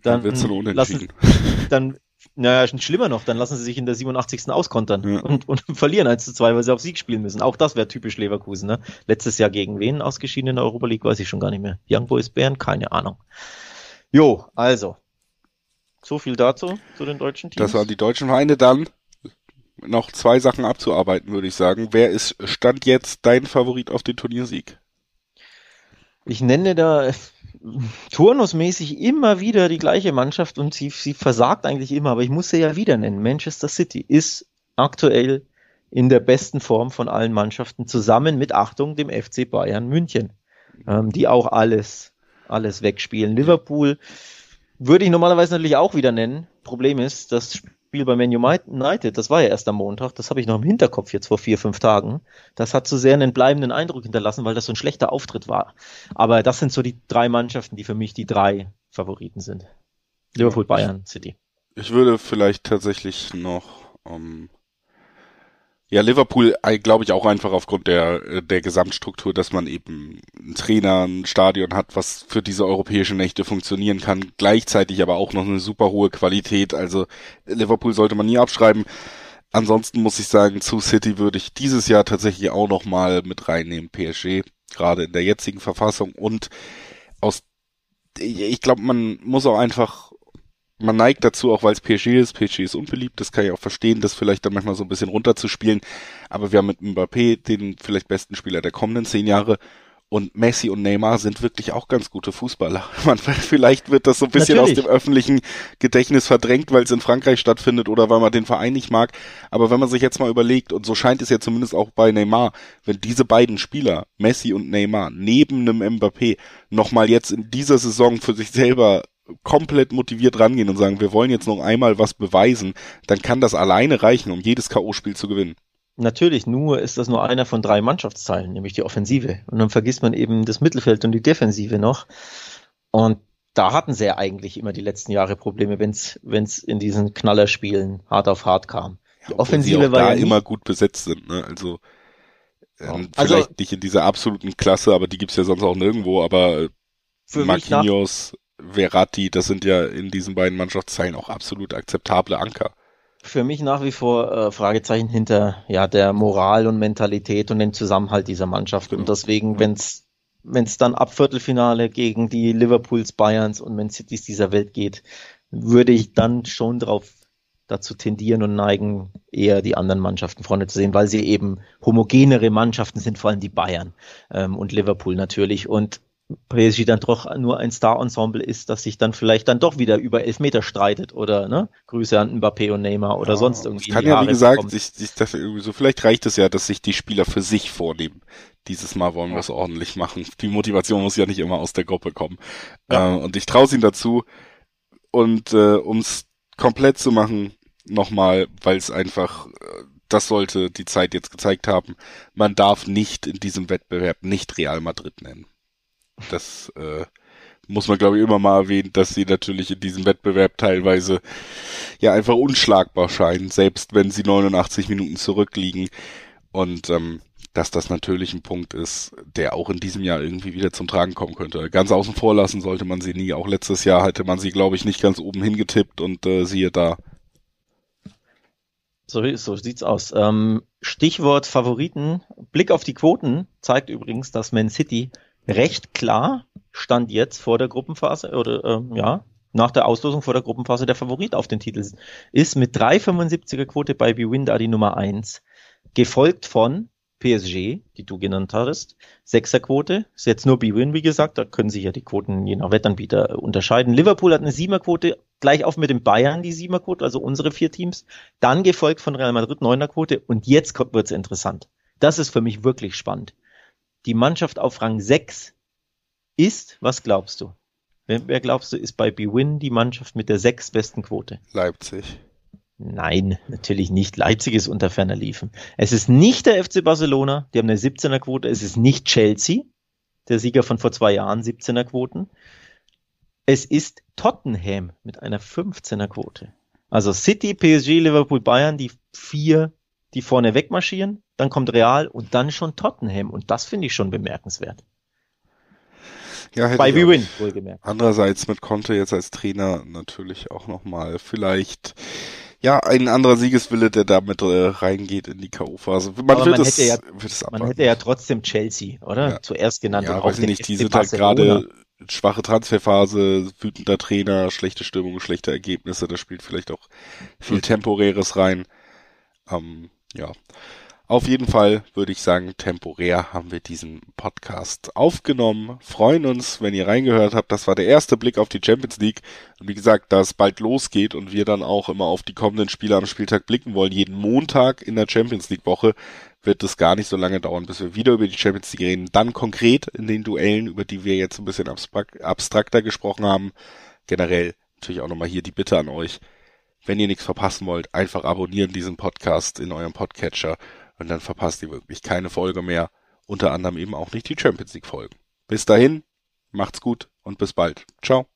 dann, Dann lassen, dann, naja, schlimmer noch, dann lassen sie sich in der 87. auskontern Ja. und, und verlieren 1 zu 2, weil sie auf Sieg spielen müssen. Auch das wäre typisch Leverkusen. Ne? Letztes Jahr gegen wen ausgeschieden in der Europa League, weiß ich schon gar nicht mehr. Young Boys Bern, keine Ahnung. Jo, also. So viel dazu, zu den deutschen Teams. Das waren die deutschen Vereine dann. noch zwei Sachen abzuarbeiten, würde ich sagen. Wer ist Stand jetzt dein Favorit auf den Turniersieg? Ich nenne da turnusmäßig immer wieder die gleiche Mannschaft und sie, sie versagt eigentlich immer, aber ich muss sie ja wieder nennen. Manchester City ist aktuell in der besten Form von allen Mannschaften zusammen mit Achtung dem FC Bayern München, ähm, die auch alles, alles wegspielen. Liverpool würde ich normalerweise natürlich auch wieder nennen. Problem ist, das Spiel bei Man United, das war ja erst am Montag, das habe ich noch im Hinterkopf jetzt vor vier, fünf Tagen. Das hat zu sehr einen bleibenden Eindruck hinterlassen, weil das so ein schlechter Auftritt war. Aber das sind so die drei Mannschaften, die für mich die drei Favoriten sind. Liverpool, Bayern, City. Ich würde vielleicht tatsächlich noch ähm, ja, Liverpool, äh, glaube ich, auch einfach aufgrund der, äh, der Gesamtstruktur, dass man eben einen Trainer, ein Stadion hat, was für diese europäischen Nächte funktionieren kann, gleichzeitig aber auch noch eine super hohe Qualität. Also Liverpool sollte man nie abschreiben. Ansonsten muss ich sagen, zu City würde ich dieses Jahr tatsächlich auch noch mal mit reinnehmen, PSG, gerade in der jetzigen Verfassung und aus ich glaube, man muss auch einfach man neigt dazu, auch weil es PSG ist, PSG ist unbeliebt, das kann ich auch verstehen, das vielleicht dann manchmal so ein bisschen runterzuspielen, aber wir haben mit Mbappé den vielleicht besten Spieler der kommenden zehn Jahre und Messi und Neymar sind wirklich auch ganz gute Fußballer. Man, vielleicht wird das so ein bisschen Natürlich. aus dem öffentlichen Gedächtnis verdrängt, weil es in Frankreich stattfindet oder weil man den Verein nicht mag. Aber wenn man sich jetzt mal überlegt, und so scheint es ja zumindest auch bei Neymar, wenn diese beiden Spieler, Messi und Neymar, neben einem Mbappé, nochmal jetzt in dieser Saison für sich selber komplett motiviert rangehen und sagen, wir wollen jetzt noch einmal was beweisen, dann kann das alleine reichen, um jedes K.O.-Spiel zu gewinnen. Natürlich, nur ist das nur einer von drei Mannschaftsteilen, nämlich die Offensive. Und dann vergisst man eben das Mittelfeld und die Defensive noch. Und da hatten sie ja eigentlich immer die letzten Jahre Probleme, wenn es in diesen Knallerspielen hart auf hart kam. Die ja, Offensive war da ja immer gut besetzt sind. Ne? Also, ähm, also vielleicht nicht in dieser absoluten Klasse, aber die gibt's ja sonst auch nirgendwo. Aber Marquinhos, Verratti, das sind ja in diesen beiden Mannschaftsteilen auch absolut akzeptable Anker. Für mich nach wie vor äh, Fragezeichen hinter ja der Moral und Mentalität und dem Zusammenhalt dieser Mannschaft. Genau. Und deswegen, wenn es wenn es dann ab Viertelfinale gegen die Liverpools, Bayerns und Man Cities dieser Welt geht, würde ich dann schon drauf dazu tendieren und neigen, eher die anderen Mannschaften vorne zu sehen, weil sie eben homogenere Mannschaften sind, vor allem die Bayern ähm, und Liverpool natürlich. Und PSG dann doch nur ein Star-Ensemble ist, das sich dann vielleicht dann doch wieder über elf Meter streitet oder ne? Grüße an Mbappé und Neymar oder ja, sonst irgendwie. Kann ja, wie gesagt, sich, sich das irgendwie so, vielleicht reicht es ja, dass sich die Spieler für sich vornehmen. Dieses Mal wollen wir es ordentlich machen. Die Motivation muss ja nicht immer aus der Gruppe kommen. Ja. Äh, und ich traue ihnen dazu. Und äh, um es komplett zu machen, nochmal, weil es einfach, äh, das sollte die Zeit jetzt gezeigt haben, man darf nicht in diesem Wettbewerb nicht Real Madrid nennen. Das äh, muss man, glaube ich, immer mal erwähnen, dass sie natürlich in diesem Wettbewerb teilweise ja einfach unschlagbar scheinen, selbst wenn sie 89 Minuten zurückliegen. Und ähm, dass das natürlich ein Punkt ist, der auch in diesem Jahr irgendwie wieder zum Tragen kommen könnte. Ganz außen vor lassen sollte man sie nie. Auch letztes Jahr hatte man sie, glaube ich, nicht ganz oben hingetippt und äh, siehe da. So, so sieht's aus. Ähm, Stichwort Favoriten. Blick auf die Quoten zeigt übrigens, dass Man City recht klar stand jetzt vor der Gruppenphase oder ähm, ja nach der Auslosung vor der Gruppenphase der Favorit auf den Titel. Ist mit 3,75er Quote bei Bwin da die Nummer eins. Gefolgt von PSG, die du genannt hattest, Sechserquote, ist jetzt nur B-Win, wie gesagt, da können sich ja die Quoten je nach Wettanbieter unterscheiden. Liverpool hat eine Siebenerquote, gleich auf mit den Bayern die Siebenerquote, also unsere vier Teams, dann gefolgt von Real Madrid Neunerquote und jetzt wird's interessant. Das ist für mich wirklich spannend die Mannschaft auf Rang 6 ist, was glaubst du? Wer, glaubst du, ist bei BWin die Mannschaft mit der sechs besten Quote? Leipzig. Nein, natürlich nicht. Leipzig ist unter ferner Liefen. Es ist nicht der FC Barcelona, die haben eine 17er Quote. Es ist nicht Chelsea, der Sieger von vor zwei Jahren, 17er Quoten. Es ist Tottenham mit einer 15er Quote. Also City, PSG, Liverpool, Bayern, die vier, die vorne wegmarschieren dann kommt Real und dann schon Tottenham und das finde ich schon bemerkenswert. Ja, hätte Bei Win, wohlgemerkt. Andererseits mit Conte jetzt als Trainer natürlich auch nochmal vielleicht ja, ein anderer Siegeswille, der damit äh, reingeht in die K.O.-Phase. Man, wird, man, es, ja, wird es man hätte ja trotzdem Chelsea, oder? Ja. Zuerst genannt. Ja, weiß ich nicht, die sind halt gerade schwache Transferphase, wütender Trainer, schlechte Stimmung, schlechte Ergebnisse, da spielt vielleicht auch viel Temporäres rein. Ähm, ja. Auf jeden Fall würde ich sagen, temporär haben wir diesen Podcast aufgenommen. Freuen uns, wenn ihr reingehört habt. Das war der erste Blick auf die Champions League. Und wie gesagt, da es bald losgeht und wir dann auch immer auf die kommenden Spiele am Spieltag blicken wollen, jeden Montag in der Champions League Woche, wird es gar nicht so lange dauern, bis wir wieder über die Champions League reden. Dann konkret in den Duellen, über die wir jetzt ein bisschen abstrakter gesprochen haben. Generell natürlich auch nochmal hier die Bitte an euch. Wenn ihr nichts verpassen wollt, einfach abonnieren diesen Podcast in eurem Podcatcher und dann verpasst ihr wirklich keine Folge mehr, unter anderem eben auch nicht die Champions League Folgen. Bis dahin, macht's gut und bis bald. Ciao.